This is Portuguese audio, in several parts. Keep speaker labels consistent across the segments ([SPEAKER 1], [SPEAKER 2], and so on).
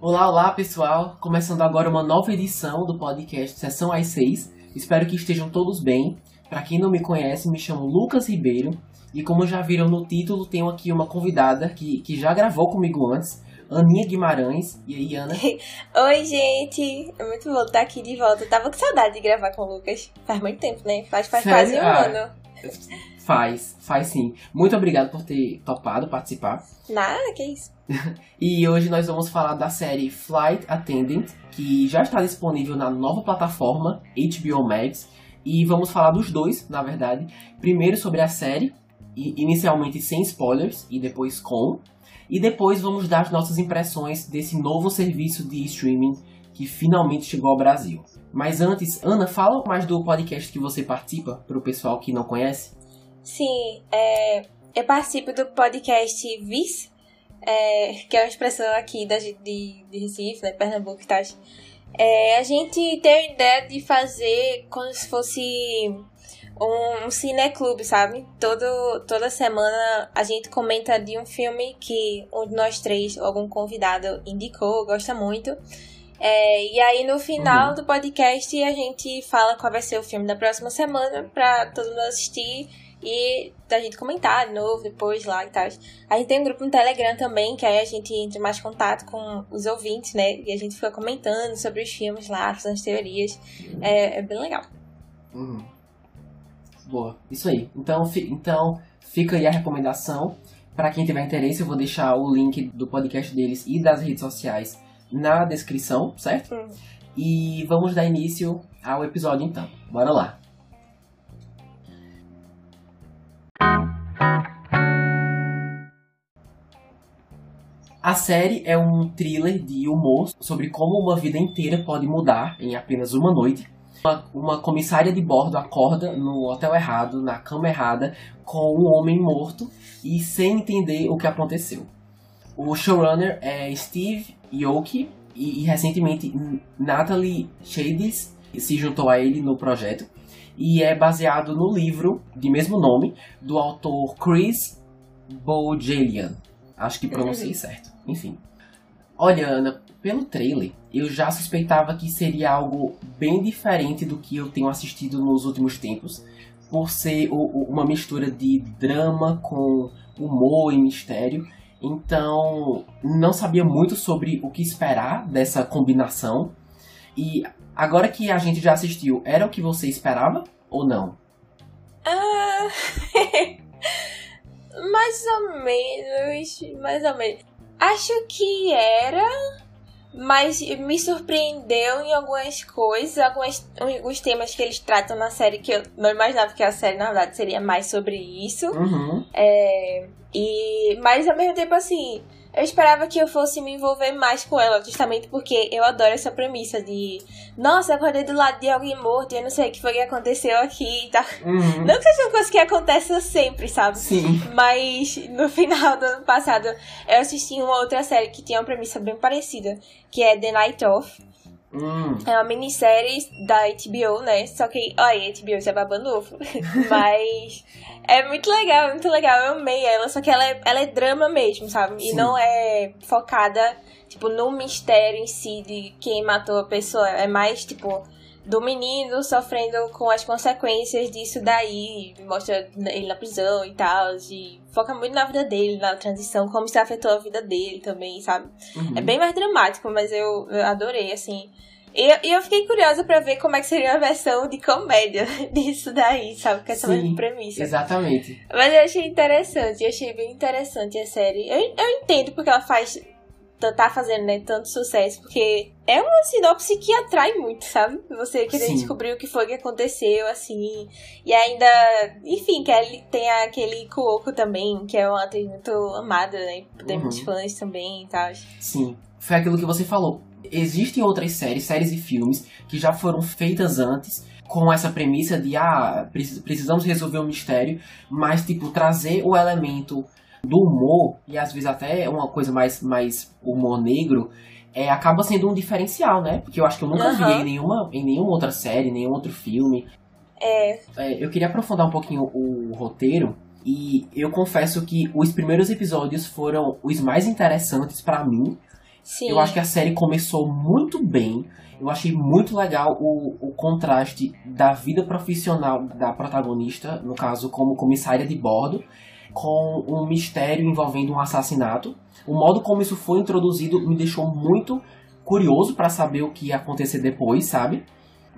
[SPEAKER 1] Olá, olá pessoal! Começando agora uma nova edição do podcast Sessão às 6. Espero que estejam todos bem. Para quem não me conhece, me chamo Lucas Ribeiro e como já viram no título, tenho aqui uma convidada que, que já gravou comigo antes, Aninha Guimarães. E aí, Ana?
[SPEAKER 2] Oi, gente! É muito bom estar aqui de volta. Eu tava com saudade de gravar com o Lucas. Faz muito tempo, né? Faz, faz quase um ah, ano.
[SPEAKER 1] Faz, faz sim. Muito obrigado por ter topado participar.
[SPEAKER 2] Nada, que isso.
[SPEAKER 1] e hoje nós vamos falar da série Flight Attendant, que já está disponível na nova plataforma HBO Max. E vamos falar dos dois, na verdade. Primeiro sobre a série, inicialmente sem spoilers e depois com. E depois vamos dar as nossas impressões desse novo serviço de streaming que finalmente chegou ao Brasil. Mas antes, Ana, fala mais do podcast que você participa para o pessoal que não conhece.
[SPEAKER 2] Sim, é, eu participo do podcast Vis, é, que é uma expressão aqui da, de, de Recife, né, Pernambuco e tal. É, a gente tem a ideia de fazer como se fosse um, um cineclube, sabe? Todo, toda semana a gente comenta de um filme que um de nós três, algum convidado, indicou, gosta muito. É, e aí no final uhum. do podcast a gente fala qual vai ser o filme da próxima semana pra todo mundo assistir e da gente comentar de novo depois lá e tal. A gente tem um grupo no Telegram também, que aí a gente entra mais contato com os ouvintes, né? E a gente fica comentando sobre os filmes lá, fazendo as teorias. Uhum. É, é, bem legal.
[SPEAKER 1] Uhum. Boa, isso aí. Então, fi, então fica aí a recomendação. Para quem tiver interesse, eu vou deixar o link do podcast deles e das redes sociais na descrição, certo? Hum. E vamos dar início ao episódio então. Bora lá. A série é um thriller de humor sobre como uma vida inteira pode mudar em apenas uma noite uma, uma comissária de bordo acorda no hotel errado, na cama errada, com um homem morto e sem entender o que aconteceu. O showrunner é Steve Yoki e, e recentemente Natalie Shades se juntou a ele no projeto e é baseado no livro de mesmo nome do autor Chris Bohjalian. Acho que pronunciei certo. Enfim. Olha, Ana, pelo trailer, eu já suspeitava que seria algo bem diferente do que eu tenho assistido nos últimos tempos, por ser o, o, uma mistura de drama com humor e mistério. Então, não sabia muito sobre o que esperar dessa combinação. E agora que a gente já assistiu, era o que você esperava ou não?
[SPEAKER 2] Ah, mais ou menos, mais ou menos. Acho que era mas me surpreendeu em algumas coisas, algumas, alguns temas que eles tratam na série que eu não imaginava que a série, na verdade, seria mais sobre isso.
[SPEAKER 1] Uhum.
[SPEAKER 2] É, e, mas ao mesmo tempo, assim, eu esperava que eu fosse me envolver mais com ela, justamente porque eu adoro essa premissa de nossa, acordei do lado de alguém morto e eu não sei o que foi que aconteceu aqui e tá. Uhum. Não que seja uma coisa que acontece sempre, sabe?
[SPEAKER 1] Sim.
[SPEAKER 2] Mas no final do ano passado eu assisti uma outra série que tinha uma premissa bem parecida, que é The Night Of.
[SPEAKER 1] Hum.
[SPEAKER 2] É uma minissérie da HBO, né? Só que, olha, HBO já é babando ovo. Mas é muito legal, muito legal. Eu amei ela, só que ela é, ela é drama mesmo, sabe? Sim. E não é focada, tipo, no mistério em si de quem matou a pessoa. É mais, tipo, do menino sofrendo com as consequências disso daí. Mostra ele na prisão e tal. E foca muito na vida dele, na transição, como isso afetou a vida dele também, sabe? Uhum. É bem mais dramático, mas eu, eu adorei, assim. E, e eu fiquei curiosa para ver como é que seria a versão de comédia disso daí, sabe? Com essa mesma premissa.
[SPEAKER 1] Exatamente.
[SPEAKER 2] Mas eu achei interessante, eu achei bem interessante a série. Eu, eu entendo porque ela faz tá fazendo né, tanto sucesso, porque é uma sinopse que atrai muito, sabe? Você querer Sim. descobrir o que foi que aconteceu, assim. E ainda, enfim, que ele tem aquele Kuoko também, que é uma atriz muito amada, né? Por uhum. muitos fãs também e tal.
[SPEAKER 1] Sim, foi aquilo que você falou existem outras séries, séries e filmes que já foram feitas antes com essa premissa de ah, precisamos resolver um mistério, mas tipo trazer o elemento do humor e às vezes até uma coisa mais mais humor negro é, acaba sendo um diferencial, né? Porque eu acho que eu nunca uhum. vi em nenhuma, em nenhuma outra série, nenhum outro filme.
[SPEAKER 2] É.
[SPEAKER 1] é. Eu queria aprofundar um pouquinho o roteiro E eu confesso que os primeiros episódios foram os mais interessantes para mim.
[SPEAKER 2] Sim.
[SPEAKER 1] Eu acho que a série começou muito bem. Eu achei muito legal o, o contraste da vida profissional da protagonista, no caso, como comissária de bordo, com um mistério envolvendo um assassinato. O modo como isso foi introduzido me deixou muito curioso para saber o que ia acontecer depois, sabe?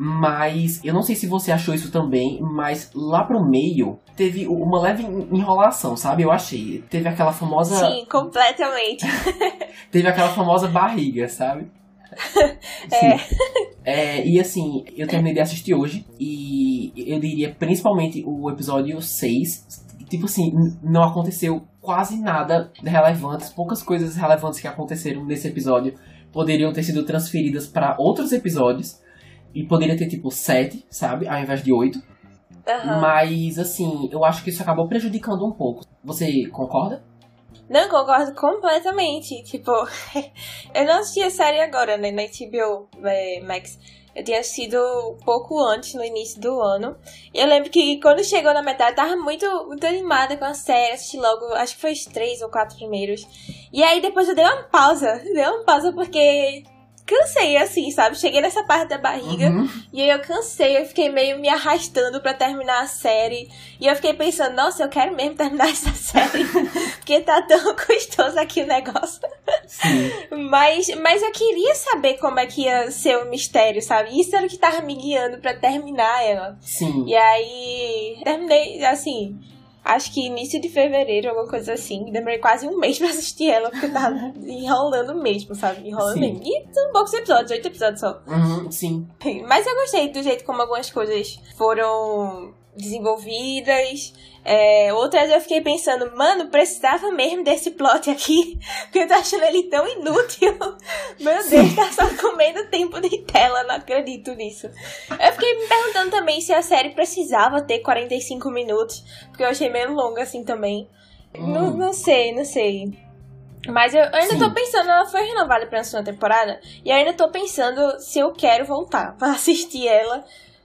[SPEAKER 1] Mas eu não sei se você achou isso também, mas lá pro meio teve uma leve enrolação, sabe? Eu achei. Teve aquela famosa.
[SPEAKER 2] Sim, completamente.
[SPEAKER 1] teve aquela famosa barriga, sabe?
[SPEAKER 2] É.
[SPEAKER 1] é. E assim, eu terminei de assistir hoje e eu diria principalmente o episódio 6. Tipo assim, não aconteceu quase nada relevante, poucas coisas relevantes que aconteceram nesse episódio poderiam ter sido transferidas para outros episódios. E poderia ter, tipo, sete, sabe? Ao invés de oito.
[SPEAKER 2] Aham.
[SPEAKER 1] Mas, assim, eu acho que isso acabou prejudicando um pouco. Você concorda?
[SPEAKER 2] Não, concordo completamente. Tipo, eu não assisti a série agora, né, na HBO é, Max. Eu tinha um pouco antes, no início do ano. E eu lembro que quando chegou na metade, eu tava muito, muito animada com a série. Assisti logo, acho que foi os três ou quatro primeiros. E aí depois eu dei uma pausa. Dei uma pausa porque cansei, assim, sabe? Cheguei nessa parte da barriga
[SPEAKER 1] Uhum.
[SPEAKER 2] e aí eu cansei, eu fiquei meio me arrastando pra terminar a série. E eu fiquei pensando, nossa, eu quero mesmo terminar essa série, porque tá tão gostoso aqui o negócio.
[SPEAKER 1] Sim.
[SPEAKER 2] Mas, mas eu queria saber como é que ia ser o mistério, sabe? Isso era o que tava me guiando pra terminar ela.
[SPEAKER 1] Sim.
[SPEAKER 2] E aí, terminei, assim, acho que início de fevereiro, alguma coisa assim. Demorei quase um mês pra assistir ela, porque tava enrolando mesmo, sabe? Enrolando
[SPEAKER 1] Sim.
[SPEAKER 2] mesmo. E são poucos episódios, oito episódios só.
[SPEAKER 1] Uhum, sim.
[SPEAKER 2] Mas eu gostei do jeito como algumas coisas foram desenvolvidas. É, outras eu fiquei pensando, mano, precisava mesmo desse plot aqui. Porque eu tô achando ele tão inútil. Meu Deus, tá só comendo tempo de tela, não acredito nisso. Eu fiquei me perguntando também se a série precisava ter 45 minutos. Porque eu achei meio longa assim também. Não,
[SPEAKER 1] Hum.
[SPEAKER 2] não sei, não sei. Mas eu, eu ainda
[SPEAKER 1] Sim.
[SPEAKER 2] tô pensando, ela foi renovada pra segunda temporada. E eu ainda tô pensando se eu quero voltar pra assistir ela.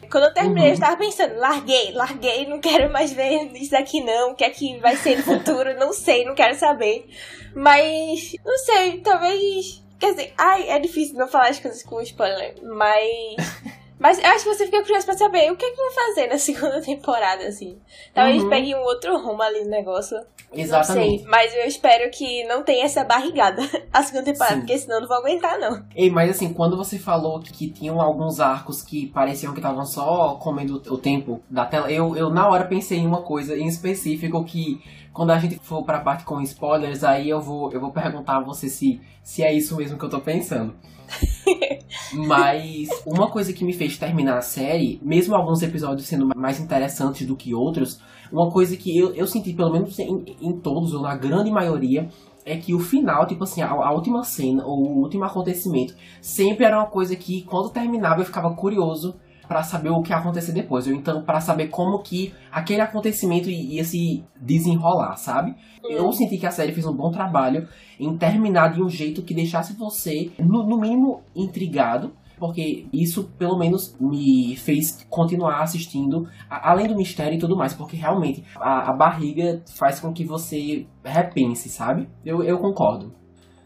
[SPEAKER 2] Quando eu terminei,
[SPEAKER 1] Uhum.
[SPEAKER 2] eu estava pensando, larguei, larguei, não quero mais ver isso aqui não. O que é que vai ser no futuro? não sei, não quero saber. Mas, não sei, talvez. Quer dizer, ai, é difícil não falar as coisas com spoiler. Mas. Mas eu acho que você fica curioso pra saber o que, é que vai fazer na segunda temporada, assim. Talvez
[SPEAKER 1] Uhum.
[SPEAKER 2] pegue um outro rumo ali no negócio. Não
[SPEAKER 1] Exatamente.
[SPEAKER 2] sei, mas eu espero que não tenha essa barrigada a segunda temporada,
[SPEAKER 1] Sim.
[SPEAKER 2] porque senão eu não vou aguentar, não.
[SPEAKER 1] Ei, mas assim, quando você falou que, que tinham alguns arcos que pareciam que estavam só comendo o tempo da tela, eu, eu na hora pensei em uma coisa em específico que quando a gente for pra parte com spoilers, aí eu vou, eu vou perguntar a você se, se é isso mesmo que eu tô pensando. Mas uma coisa que me fez terminar a série, mesmo alguns episódios sendo mais interessantes do que outros, uma coisa que eu, eu senti, pelo menos em, em todos, ou na grande maioria, é que o final, tipo assim, a, a última cena, ou o último acontecimento, sempre era uma coisa que, quando terminava, eu ficava curioso pra saber o que ia acontecer depois. Ou então, pra saber como que aquele acontecimento ia se desenrolar, sabe? Eu senti que a série fez um bom trabalho em terminar de um jeito que deixasse você, no, no mínimo, intrigado. Porque isso, pelo menos, me fez continuar assistindo, além do mistério e tudo mais. Porque realmente, a, a barriga faz com que você repense, sabe? Eu, eu concordo.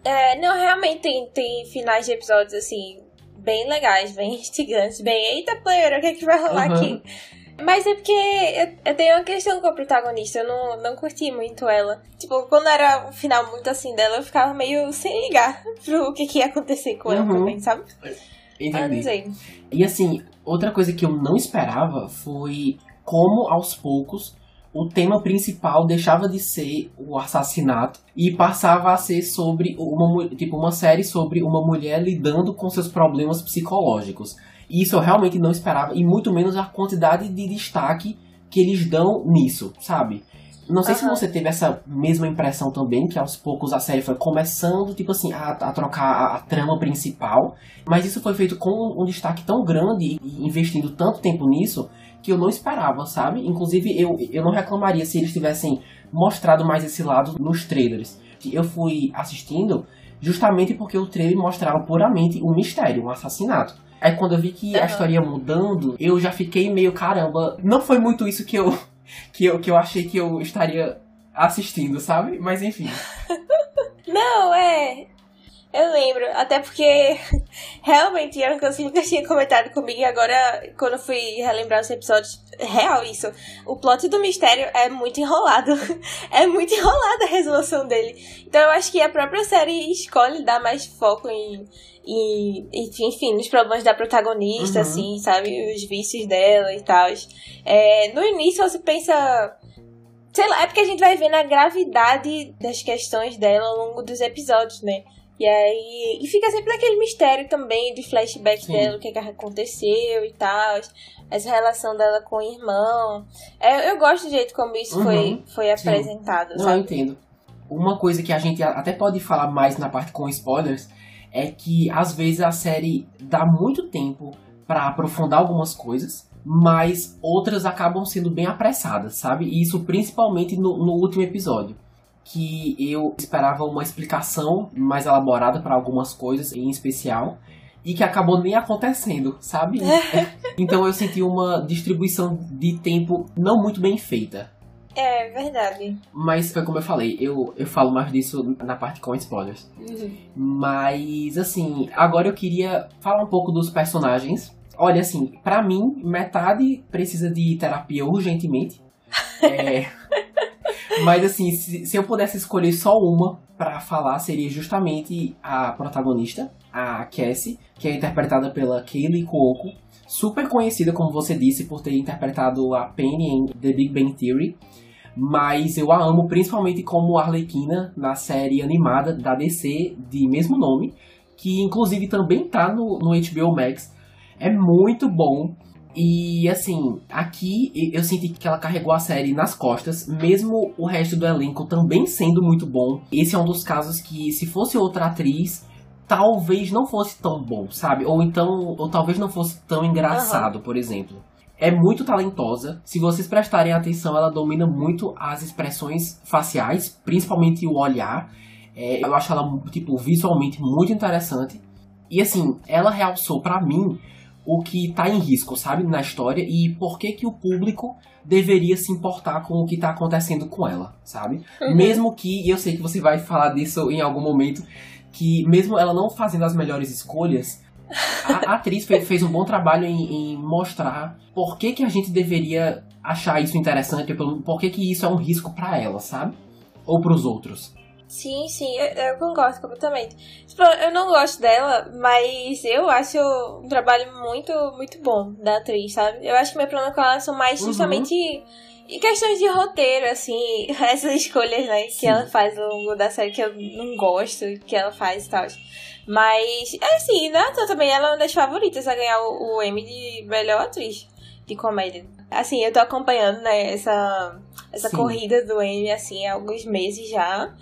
[SPEAKER 2] É, não, realmente tem, tem finais de episódios, assim, bem legais, bem instigantes, bem, eita, player, o que é que vai rolar
[SPEAKER 1] Uhum.
[SPEAKER 2] aqui? Mas é porque eu, eu tenho uma questão com a protagonista, eu não, não curti muito ela. Tipo, quando era um final muito assim dela, eu ficava meio sem ligar pro que, que ia acontecer com ela
[SPEAKER 1] Uhum.
[SPEAKER 2] também, sabe? Ah, não
[SPEAKER 1] Entendi.
[SPEAKER 2] sei.
[SPEAKER 1] E assim, outra coisa que eu não esperava foi como aos poucos o tema principal deixava de ser o assassinato e passava a ser sobre uma tipo uma série sobre uma mulher lidando com seus problemas psicológicos. E isso eu realmente não esperava e muito menos a quantidade de destaque que eles dão nisso, sabe? Não sei se
[SPEAKER 2] Aham.
[SPEAKER 1] você teve essa mesma impressão também, que aos poucos a série foi começando, tipo assim, a, a trocar a, a trama principal. Mas isso foi feito com um destaque tão grande e investindo tanto tempo nisso que eu não esperava, sabe? Inclusive, eu, eu não reclamaria se eles tivessem mostrado mais esse lado nos trailers. Eu fui assistindo justamente porque o trailer mostrava puramente um mistério, um assassinato. Aí quando eu vi que a história ia mudando, eu já fiquei meio, caramba, não foi muito isso que eu que eu, que eu achei que eu estaria assistindo, sabe? Mas enfim.
[SPEAKER 2] Não, é. Eu lembro, até porque realmente era uma coisa que nunca tinha comentado comigo e agora, quando eu fui relembrar os episódios, real isso. O plot do mistério é muito enrolado. é muito enrolada a resolução dele. Então eu acho que a própria série escolhe dar mais foco em. em enfim, nos problemas da protagonista, uhum. assim, sabe? Os vícios dela e tal. É, no início você pensa sei lá, é porque a gente vai vendo a gravidade das questões dela ao longo dos episódios, né? E aí. E fica sempre naquele mistério também de flashback Sim. dela, o que, que aconteceu e tal. Essa relação dela com o irmão. É, eu gosto do jeito como isso uhum. foi, foi apresentado.
[SPEAKER 1] Não, eu entendo. Uma coisa que a gente até pode falar mais na parte com spoilers é que às vezes a série dá muito tempo para aprofundar algumas coisas, mas outras acabam sendo bem apressadas, sabe? E isso principalmente no, no último episódio que eu esperava uma explicação mais elaborada para algumas coisas em especial e que acabou nem acontecendo, sabe? então eu senti uma distribuição de tempo não muito bem feita.
[SPEAKER 2] É verdade.
[SPEAKER 1] Mas foi como eu falei, eu, eu falo mais disso na parte com spoilers. Uhum. Mas assim, agora eu queria falar um pouco dos personagens. Olha, assim, para mim, metade precisa de terapia urgentemente. é, mas assim, se, se eu pudesse escolher só uma para falar, seria justamente a protagonista, a Cassie, que é interpretada pela Kaylee Cuoco, super conhecida, como você disse, por ter interpretado a Penny em The Big Bang Theory. Mas eu a amo principalmente como Arlequina na série animada da DC de mesmo nome, que inclusive também tá no, no HBO Max. É muito bom. E assim, aqui eu senti que ela carregou a série nas costas, mesmo o resto do elenco também sendo muito bom. Esse é um dos casos que, se fosse outra atriz, talvez não fosse tão bom, sabe? Ou então, ou talvez não fosse tão engraçado, uhum. por exemplo. É muito talentosa. Se vocês prestarem atenção, ela domina muito as expressões faciais, principalmente o olhar. É, eu acho ela, tipo, visualmente muito interessante. E assim, ela realçou para mim o que está em risco, sabe, na história e por que que o público deveria se importar com o que está acontecendo com ela, sabe? Uhum. Mesmo que, e eu sei que você vai falar disso em algum momento, que mesmo ela não fazendo as melhores escolhas, a, atriz fez, fez, um bom trabalho em, em, mostrar por que que a gente deveria achar isso interessante, por que que isso é um risco para ela, sabe? Ou para os outros.
[SPEAKER 2] Sim, sim, eu, eu, concordo completamente. Tipo, eu não gosto dela, mas eu acho um trabalho muito, muito bom da atriz, sabe? Eu acho que meu problema com ela são mais uhum. justamente uhum. em questões de roteiro, assim, essas escolhas, né, sim. que ela faz ao longo da série que eu não gosto, que ela faz e tal. Mas, é assim, né, também ela é uma das favoritas a ganhar o, o Emmy de melhor atriz de comédia. Assim, eu tô acompanhando, né, essa, essa corrida do Emmy, assim, há alguns meses já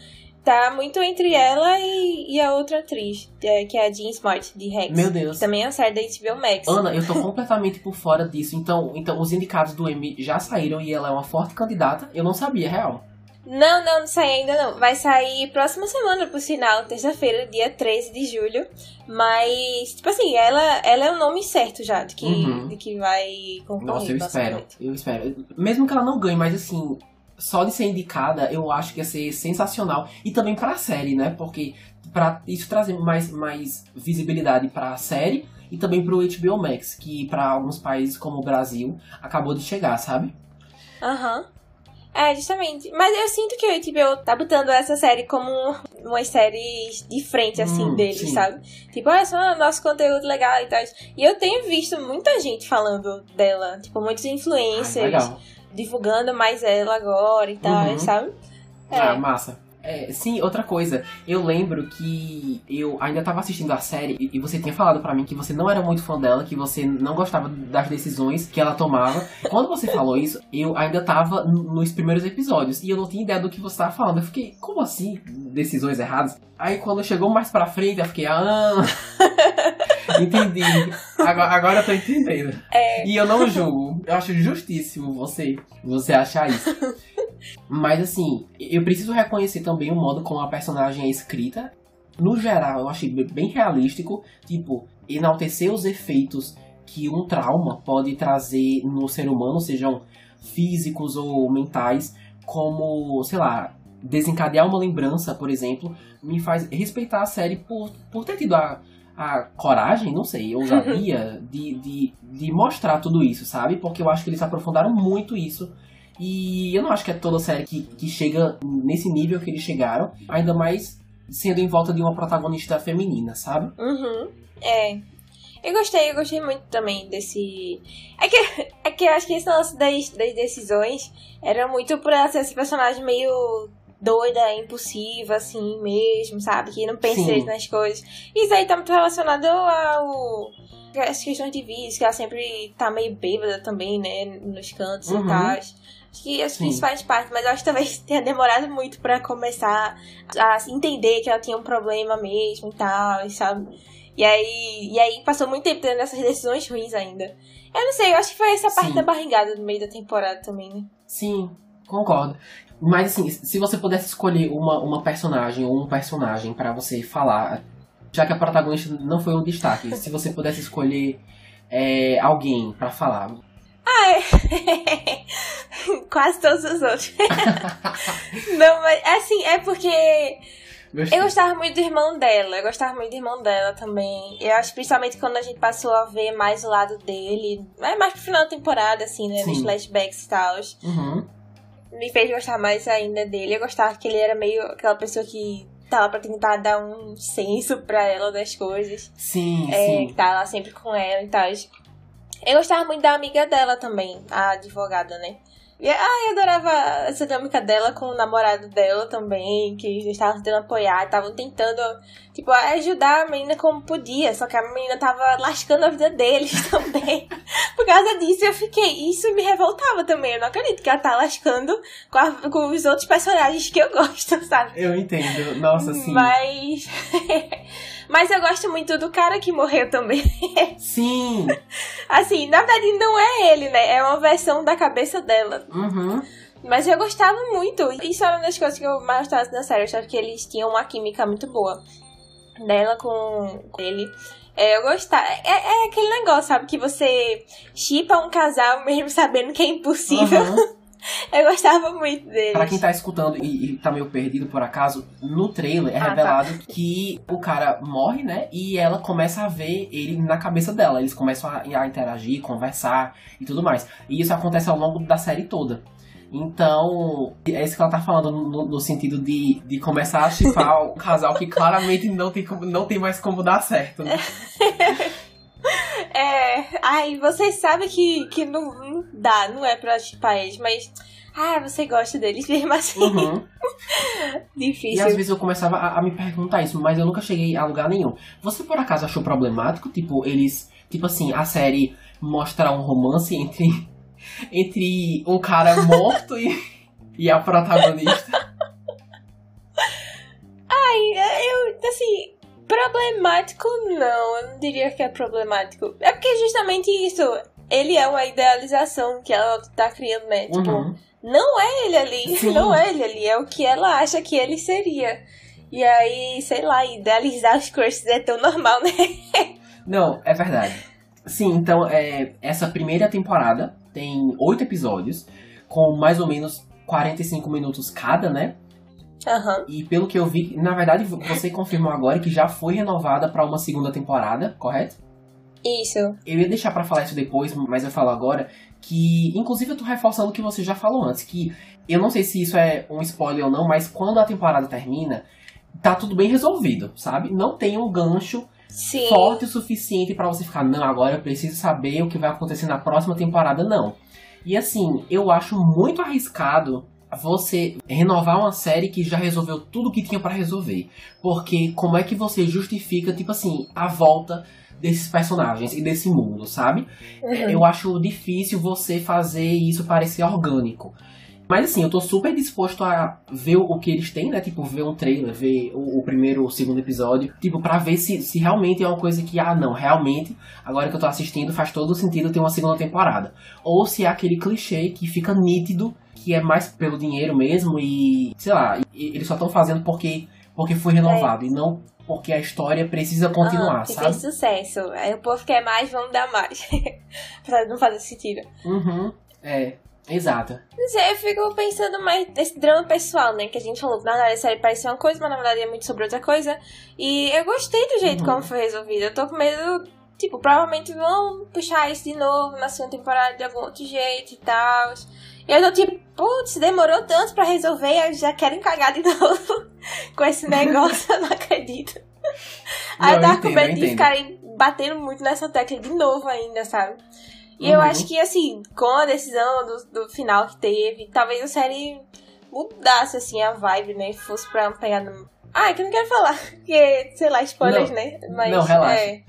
[SPEAKER 2] tá muito entre ela e, e a outra atriz, é, que é a Jean Smart, de Rex.
[SPEAKER 1] Meu Deus.
[SPEAKER 2] Que também é uma série da HBO Max.
[SPEAKER 1] Ana, eu tô completamente por fora disso. Então, então os indicados do Emmy já saíram e ela é uma forte candidata. Eu não sabia, real.
[SPEAKER 2] Não, não, não sai ainda não. Vai sair próxima semana, por sinal, terça-feira, dia 13 de julho. Mas, tipo assim, ela, ela é o nome certo já de que, uhum. de que vai concorrer.
[SPEAKER 1] Nossa, eu espero. Eu espero. Mesmo que ela não ganhe, mas assim, só de ser indicada, eu acho que ia ser sensacional. E também pra série, né? Porque para isso trazer mais, mais visibilidade para a série e também pro HBO Max, que para alguns países como o Brasil acabou de chegar, sabe?
[SPEAKER 2] Aham. Uhum. É, justamente. Mas eu sinto que o HBO tá botando essa série como umas séries de frente, assim, hum, deles, sim. sabe? Tipo, olha só, nosso conteúdo legal e tal. E eu tenho visto muita gente falando dela, tipo, muitos influencers. Ai, legal divulgando mais ela agora e tal, uhum. sabe?
[SPEAKER 1] É. Ah, massa. É, sim, outra coisa, eu lembro que eu ainda tava assistindo a série e você tinha falado para mim que você não era muito fã dela, que você não gostava das decisões que ela tomava. Quando você falou isso, eu ainda tava nos primeiros episódios e eu não tinha ideia do que você tava falando. Eu fiquei, como assim? Decisões erradas? Aí quando chegou mais pra frente, eu fiquei, ah. Entendi. Agora, agora eu tô entendendo. É. E eu não julgo. Eu acho justíssimo você, você achar isso. Mas assim, eu preciso reconhecer também o modo como a personagem é escrita. No geral, eu achei bem realístico. Tipo, enaltecer os efeitos que um trauma pode trazer no ser humano, sejam físicos ou mentais, como, sei lá, desencadear uma lembrança, por exemplo, me faz respeitar a série por, por ter tido a, a coragem, não sei, ousadia de, de, de mostrar tudo isso, sabe? Porque eu acho que eles aprofundaram muito isso. E eu não acho que é toda série que, que chega nesse nível que eles chegaram, ainda mais sendo em volta de uma protagonista feminina, sabe?
[SPEAKER 2] Uhum. É. Eu gostei, eu gostei muito também desse. É que, é que eu acho que esse lance das, das decisões era muito por ela ser esse personagem meio doida, impulsiva, assim mesmo, sabe? Que não pensa
[SPEAKER 1] Sim.
[SPEAKER 2] nas coisas. Isso aí tá muito relacionado ao. As questões de vício, que ela sempre tá meio bêbada também, né? Nos cantos
[SPEAKER 1] Uhum.
[SPEAKER 2] e tal. Acho que, acho que isso faz parte, mas eu acho que talvez tenha demorado muito pra começar a entender que ela tinha um problema mesmo e tal, sabe? E aí, e aí passou muito tempo tendo essas decisões ruins ainda. Eu não sei, eu acho que foi essa parte
[SPEAKER 1] Sim.
[SPEAKER 2] da barrigada no meio da temporada também, né?
[SPEAKER 1] Sim, concordo. Mas assim, se você pudesse escolher uma, uma personagem ou um personagem pra você falar, já que a protagonista não foi um destaque, se você pudesse escolher é, alguém pra falar.
[SPEAKER 2] É. Quase todos os outros. não, mas assim, é porque
[SPEAKER 1] Gostei.
[SPEAKER 2] eu gostava muito do irmão dela. Eu gostava muito do irmão dela também. Eu acho principalmente quando a gente passou a ver mais o lado dele. É mais pro final da temporada, assim, né? Nos
[SPEAKER 1] Sim.
[SPEAKER 2] flashbacks e tal.
[SPEAKER 1] Uhum.
[SPEAKER 2] Me fez gostar mais ainda dele. Eu gostava que ele era meio aquela pessoa que tava pra tentar dar um senso pra ela das coisas.
[SPEAKER 1] Sim,
[SPEAKER 2] É,
[SPEAKER 1] sim.
[SPEAKER 2] que tá lá sempre com ela e tal. Eu gostava muito da amiga dela também, a advogada, né? E, ah, eu adorava essa dinâmica dela com o namorado dela também, que eles estavam tentando apoiar, estavam tentando, tipo, ajudar a menina como podia, só que a menina tava lascando a vida deles também. Por causa disso eu fiquei, isso me revoltava também, eu não acredito que ela tá lascando com, a- com os outros personagens que eu gosto, sabe?
[SPEAKER 1] Eu entendo. Nossa, sim.
[SPEAKER 2] Mas. Mas eu gosto muito do cara que morreu também.
[SPEAKER 1] Sim.
[SPEAKER 2] Assim, na verdade não é ele, né? É uma versão da cabeça dela.
[SPEAKER 1] Uhum.
[SPEAKER 2] Mas eu gostava muito. Isso era uma das coisas que eu mais gostava da série. Eu achava que eles tinham uma química muito boa. Dela com ele. É, eu gostava. É, é aquele negócio, sabe? Que você chipa um casal mesmo sabendo que é impossível.
[SPEAKER 1] Uhum.
[SPEAKER 2] Eu gostava muito deles.
[SPEAKER 1] Pra quem tá escutando e, e tá meio perdido por acaso, no trailer é
[SPEAKER 2] Ah, tá.
[SPEAKER 1] revelado que o cara morre, né? E ela começa a ver ele na cabeça dela. Eles começam a, a interagir, conversar e tudo mais. E isso acontece ao longo da série toda. Então, é isso que ela tá falando no, no sentido de, de começar a chipar o casal que claramente não tem, como, não tem mais como dar certo. Né?
[SPEAKER 2] É, ai, vocês sabem que, que não, não dá, não é pra chipar eles, mas. Ah, você gosta deles mesmo assim.
[SPEAKER 1] Uhum. E
[SPEAKER 2] Difícil.
[SPEAKER 1] às vezes eu começava a, a me perguntar isso, mas eu nunca cheguei a lugar nenhum. Você por acaso achou problemático? Tipo, eles. Tipo assim, a série mostra um romance entre. Entre um cara morto e, e a protagonista.
[SPEAKER 2] Ai, eu, assim, problemático não, eu não diria que é problemático. É porque justamente isso, ele é uma idealização que ela tá criando, né? Tipo,
[SPEAKER 1] Uhum.
[SPEAKER 2] não é ele ali,
[SPEAKER 1] Sim.
[SPEAKER 2] não é ele ali, é o que ela acha que ele seria. E aí, sei lá, idealizar os crushes é tão normal, né?
[SPEAKER 1] Não, é verdade. Sim, então é, essa primeira temporada tem oito episódios, com mais ou menos 45 minutos cada, né?
[SPEAKER 2] Aham.
[SPEAKER 1] E pelo que eu vi, na verdade, você confirmou agora que já foi renovada pra uma segunda temporada, correto?
[SPEAKER 2] Isso.
[SPEAKER 1] Eu ia deixar pra falar isso depois, mas eu falo agora que, inclusive, eu tô reforçando o que você já falou antes, que eu não sei se isso é um spoiler ou não, mas quando a temporada termina, tá tudo bem resolvido, sabe? Não tem um gancho
[SPEAKER 2] Sim.
[SPEAKER 1] forte o suficiente pra você ficar, não, agora eu preciso saber o que vai acontecer na próxima temporada, não. E assim, eu acho muito arriscado você renovar uma série que já resolveu tudo que tinha pra resolver. Porque como é que você justifica, tipo assim, a volta desses personagens e desse mundo, sabe?
[SPEAKER 2] Uhum.
[SPEAKER 1] Eu acho difícil você fazer isso parecer orgânico. Mas assim, eu tô super disposto a ver o que eles têm, né? Tipo, ver um trailer, ver o, o primeiro ou o segundo episódio. Tipo, pra ver se, se realmente é uma coisa que, ah, não, realmente, agora que eu tô assistindo, faz todo sentido ter uma segunda temporada. Ou se é aquele clichê que fica nítido, que é mais pelo dinheiro mesmo e, sei lá, e- eles só estão fazendo porque, porque foi renovado e não porque a história precisa continuar,
[SPEAKER 2] ah, que
[SPEAKER 1] sabe?
[SPEAKER 2] fez sucesso. Aí o povo quer mais, vamos dar mais. De não fazer sentido.
[SPEAKER 1] Uhum, é. Exato.
[SPEAKER 2] Não sei, eu fico pensando mais nesse drama pessoal, né? Que a gente falou que na verdade a série parecia uma coisa, mas na verdade é muito sobre outra coisa. E eu gostei do jeito
[SPEAKER 1] Uhum.
[SPEAKER 2] como foi resolvido. Eu tô com medo, tipo, provavelmente vão puxar isso de novo na segunda temporada de algum outro jeito e tal. E eu tô tipo, putz, demorou tanto pra resolver, eu já quero cagar de novo com esse negócio, eu não acredito. Aí eu
[SPEAKER 1] Não,
[SPEAKER 2] tava com medo
[SPEAKER 1] eu
[SPEAKER 2] de ficarem batendo muito nessa tecla de novo ainda, sabe? E eu
[SPEAKER 1] Uhum.
[SPEAKER 2] acho que, assim, com a decisão do, do final que teve, talvez a série mudasse, assim, a vibe, né? Fosse pra pegar no... Ah, é que eu não quero falar, porque, sei lá, spoilers,
[SPEAKER 1] Não.
[SPEAKER 2] né? Mas,
[SPEAKER 1] Não, relaxa.
[SPEAKER 2] É,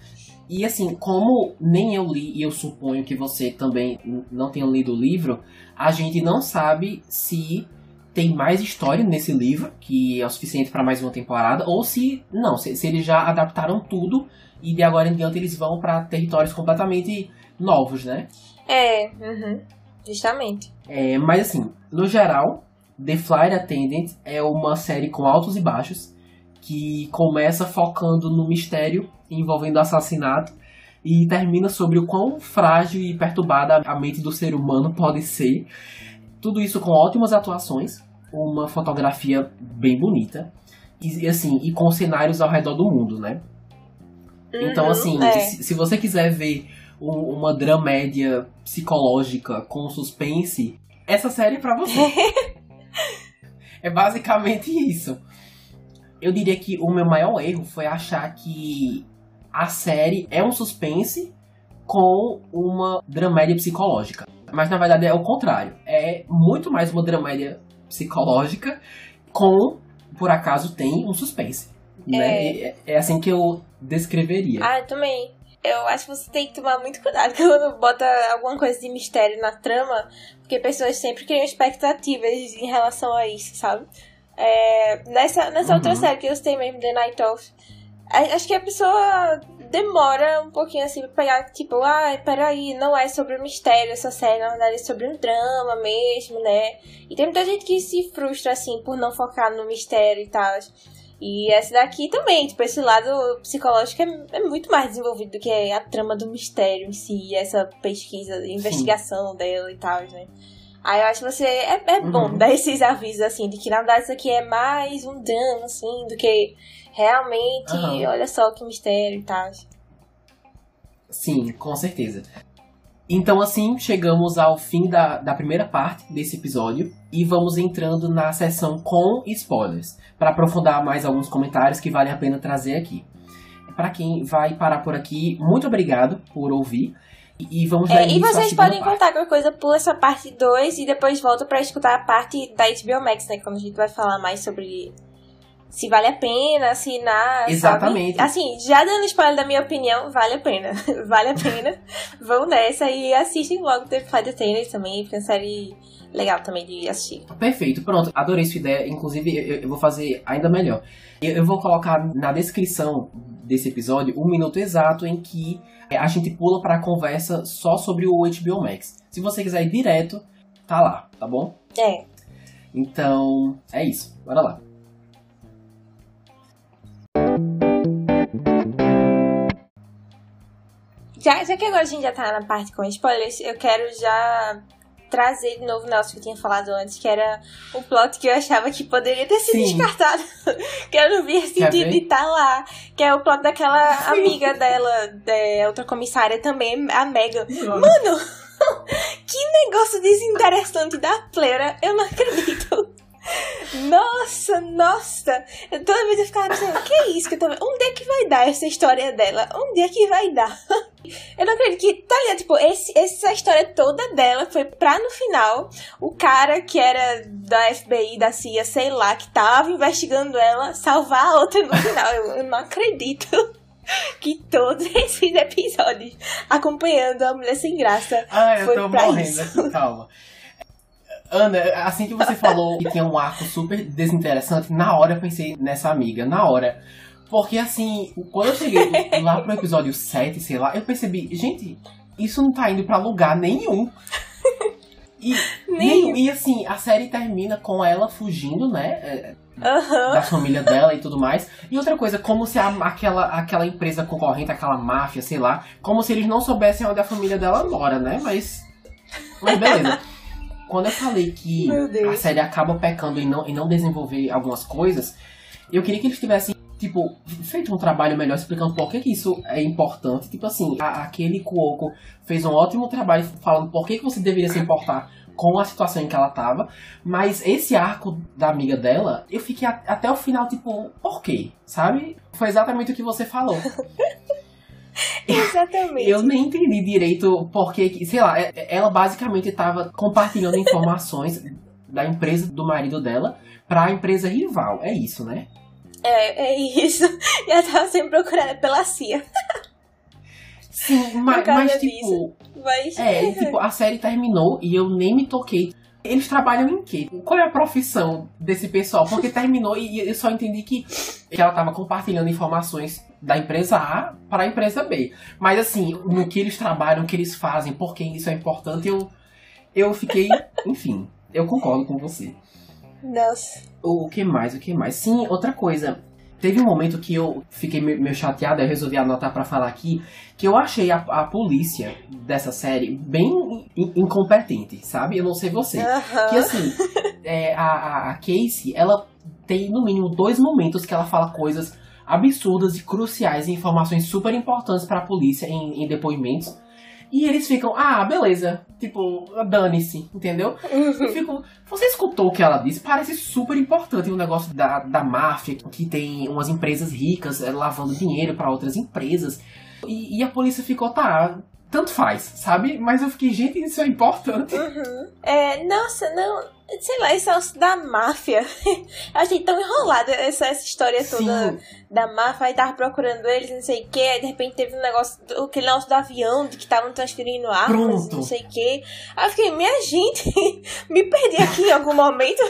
[SPEAKER 1] E assim, como nem eu li, e eu suponho que você também não tenha lido o livro, a gente não sabe se tem mais história nesse livro, que é o suficiente para mais uma temporada, ou se não, se, se eles já adaptaram tudo e de agora em diante eles vão para territórios completamente novos, né?
[SPEAKER 2] é uhum, justamente.
[SPEAKER 1] É, mas assim, no geral, The Flight Attendant é uma série com altos e baixos, que começa focando no mistério envolvendo assassinato e termina sobre o quão frágil e perturbada a mente do ser humano pode ser. Tudo isso com ótimas atuações, uma fotografia bem bonita e assim, e com cenários ao redor do mundo, né? Então,
[SPEAKER 2] Uhum,
[SPEAKER 1] assim,
[SPEAKER 2] é.
[SPEAKER 1] se, se você quiser ver um- uma dramédia psicológica com suspense, essa série é pra você. é basicamente isso. Eu diria que o meu maior erro foi achar que a série é um suspense com uma dramédia psicológica. Mas na verdade é o contrário. É muito mais uma dramédia psicológica com, por acaso, tem um suspense. Né? É, é assim que eu descreveria.
[SPEAKER 2] Ah, eu também. Eu acho que você tem que tomar muito cuidado quando bota alguma coisa de mistério na trama, porque pessoas sempre criam expectativas em relação a isso, sabe? É, nessa nessa
[SPEAKER 1] Uhum.
[SPEAKER 2] outra série que eu gostei mesmo, The Night Of, acho que a pessoa demora um pouquinho assim pra pegar, tipo, ah, peraí, não é sobre o mistério essa série, na verdade é sobre um drama mesmo, né? E tem muita gente que se frustra, assim, por não focar no mistério e tal. E essa daqui também, tipo, esse lado psicológico é, é muito mais desenvolvido do que a trama do mistério em si, essa pesquisa, investigação dela e tal, né? Aí eu acho que você. É, é bom
[SPEAKER 1] Uhum.
[SPEAKER 2] dar esses avisos, assim, de que na verdade isso aqui é mais um drama, assim, do que realmente,
[SPEAKER 1] Aham.
[SPEAKER 2] olha só que mistério e tal.
[SPEAKER 1] Sim, com certeza. Então, assim, chegamos ao fim da, da primeira parte desse episódio e vamos entrando na sessão com spoilers, para aprofundar mais alguns comentários que vale a pena trazer aqui. Para quem vai parar por aqui, muito obrigado por ouvir e, e vamos
[SPEAKER 2] É, e vocês podem
[SPEAKER 1] parte.
[SPEAKER 2] contar qualquer coisa, pula essa parte 2 e depois volta pra escutar a parte da HBO Max, né? Quando a gente vai falar mais sobre se vale a pena assinar. sabe?
[SPEAKER 1] Exatamente.
[SPEAKER 2] Assim, já dando spoiler da minha opinião, vale a pena. vale a pena. Vão nessa e assistem logo The Flight Attendant também, porque é uma série legal também de assistir.
[SPEAKER 1] Perfeito, pronto. Adorei sua ideia. Inclusive, eu, eu vou fazer ainda melhor. Eu, eu vou colocar na descrição desse episódio um minuto exato em que é, a gente pula para a conversa só sobre o HBO Max. Se você quiser ir direto, tá lá, tá bom?
[SPEAKER 2] É.
[SPEAKER 1] Então, é isso. Bora lá.
[SPEAKER 2] Já, já que agora a gente já tá na parte com spoilers, eu quero já trazer de novo o Nelson que eu tinha falado antes, que era um plot que eu achava que poderia ter sido
[SPEAKER 1] Sim.
[SPEAKER 2] descartado. que eu não via sentido de estar lá. Que é o plot daquela
[SPEAKER 1] Sim.
[SPEAKER 2] amiga dela, é, outra comissária também, a Megan. Mano, que negócio desinteressante da pleura, eu não acredito. Nossa, nossa! Eu, toda vez eu ficava pensando, que é isso que eu tô? Onde é que vai dar essa história dela? Onde é que vai dar? Eu não acredito que, tá ligado? Tipo, esse, essa história toda dela foi pra no final o cara que era da FBI, da CIA, sei lá, que tava investigando ela, salvar a outra no final. Eu, eu não acredito que todos esses episódios acompanhando a mulher sem graça
[SPEAKER 1] Ah, eu
[SPEAKER 2] Foi
[SPEAKER 1] tô morrendo
[SPEAKER 2] isso.
[SPEAKER 1] calma. Ana, assim que você falou que tinha um arco super desinteressante, na hora eu pensei nessa amiga, na hora. Porque assim, quando eu cheguei lá pro episódio 7, sei lá, eu percebi, gente, isso não tá indo pra lugar nenhum. E,
[SPEAKER 2] Nenhum.
[SPEAKER 1] e assim, a série termina com ela fugindo, né?
[SPEAKER 2] Aham.
[SPEAKER 1] Da família dela e tudo mais. E outra coisa, como se a- aquela, aquela empresa concorrente, aquela máfia, sei lá, como se eles não soubessem onde a família dela mora, né? Mas. Mas beleza. Quando eu falei que a série acaba pecando em não, em não desenvolver algumas coisas, eu queria que eles tivessem, tipo, feito um trabalho melhor explicando por que, que isso é importante. Tipo assim, a- aquele Cuoco fez um ótimo trabalho falando por que, que você deveria se importar com a situação em que ela tava. Mas esse arco da amiga dela, eu fiquei a- até o final, tipo, por quê? Sabe? Foi exatamente o que você falou.
[SPEAKER 2] Exatamente.
[SPEAKER 1] Eu nem entendi direito porque, que- sei lá, é- ela basicamente estava compartilhando informações da empresa do marido dela pra empresa rival. É isso, né?
[SPEAKER 2] É, é isso. E ela tava sendo procurada pela CIA.
[SPEAKER 1] Sim, mas, mas tipo,
[SPEAKER 2] Mas.
[SPEAKER 1] é, e, tipo, a série terminou e eu nem me toquei. Eles trabalham em quê? Qual é a profissão desse pessoal? Porque terminou e eu só entendi que, que ela tava compartilhando informações da empresa A para a empresa B. Mas assim, no que eles trabalham, o que eles fazem, por que isso é importante, eu, eu fiquei. Enfim, eu concordo com você.
[SPEAKER 2] Nossa.
[SPEAKER 1] O que mais? O que mais? Sim, outra coisa. Teve um momento que eu fiquei me- meio chateada, eu resolvi anotar pra falar aqui, que eu achei a, a polícia dessa série bem in- incompetente, sabe? Eu não sei você. Que assim, é, a, a- a Casey, ela tem no mínimo dois momentos que ela fala coisas absurdas e cruciais e informações super importantes pra polícia em, em depoimentos. E eles ficam, ah, beleza. Tipo, dane-se, entendeu? Eu fico, você escutou o que ela disse? Parece super importante o negócio da, da máfia, que tem umas empresas ricas eh, lavando dinheiro pra outras empresas. E, e a polícia ficou, tá, tanto faz, sabe? Mas eu fiquei, gente, isso é importante.
[SPEAKER 2] Uhum. É, nossa, não. Sei lá, esse negócio da máfia. Eu achei tão enrolado essa, essa história toda
[SPEAKER 1] Sim,
[SPEAKER 2] da máfia. Aí tava procurando eles, não sei o que. Aí de repente teve um negócio, aquele negócio do avião, de que estavam transferindo armas,
[SPEAKER 1] Pronto.
[SPEAKER 2] não sei o que. Aí eu fiquei, minha gente, me perdi aqui em algum momento.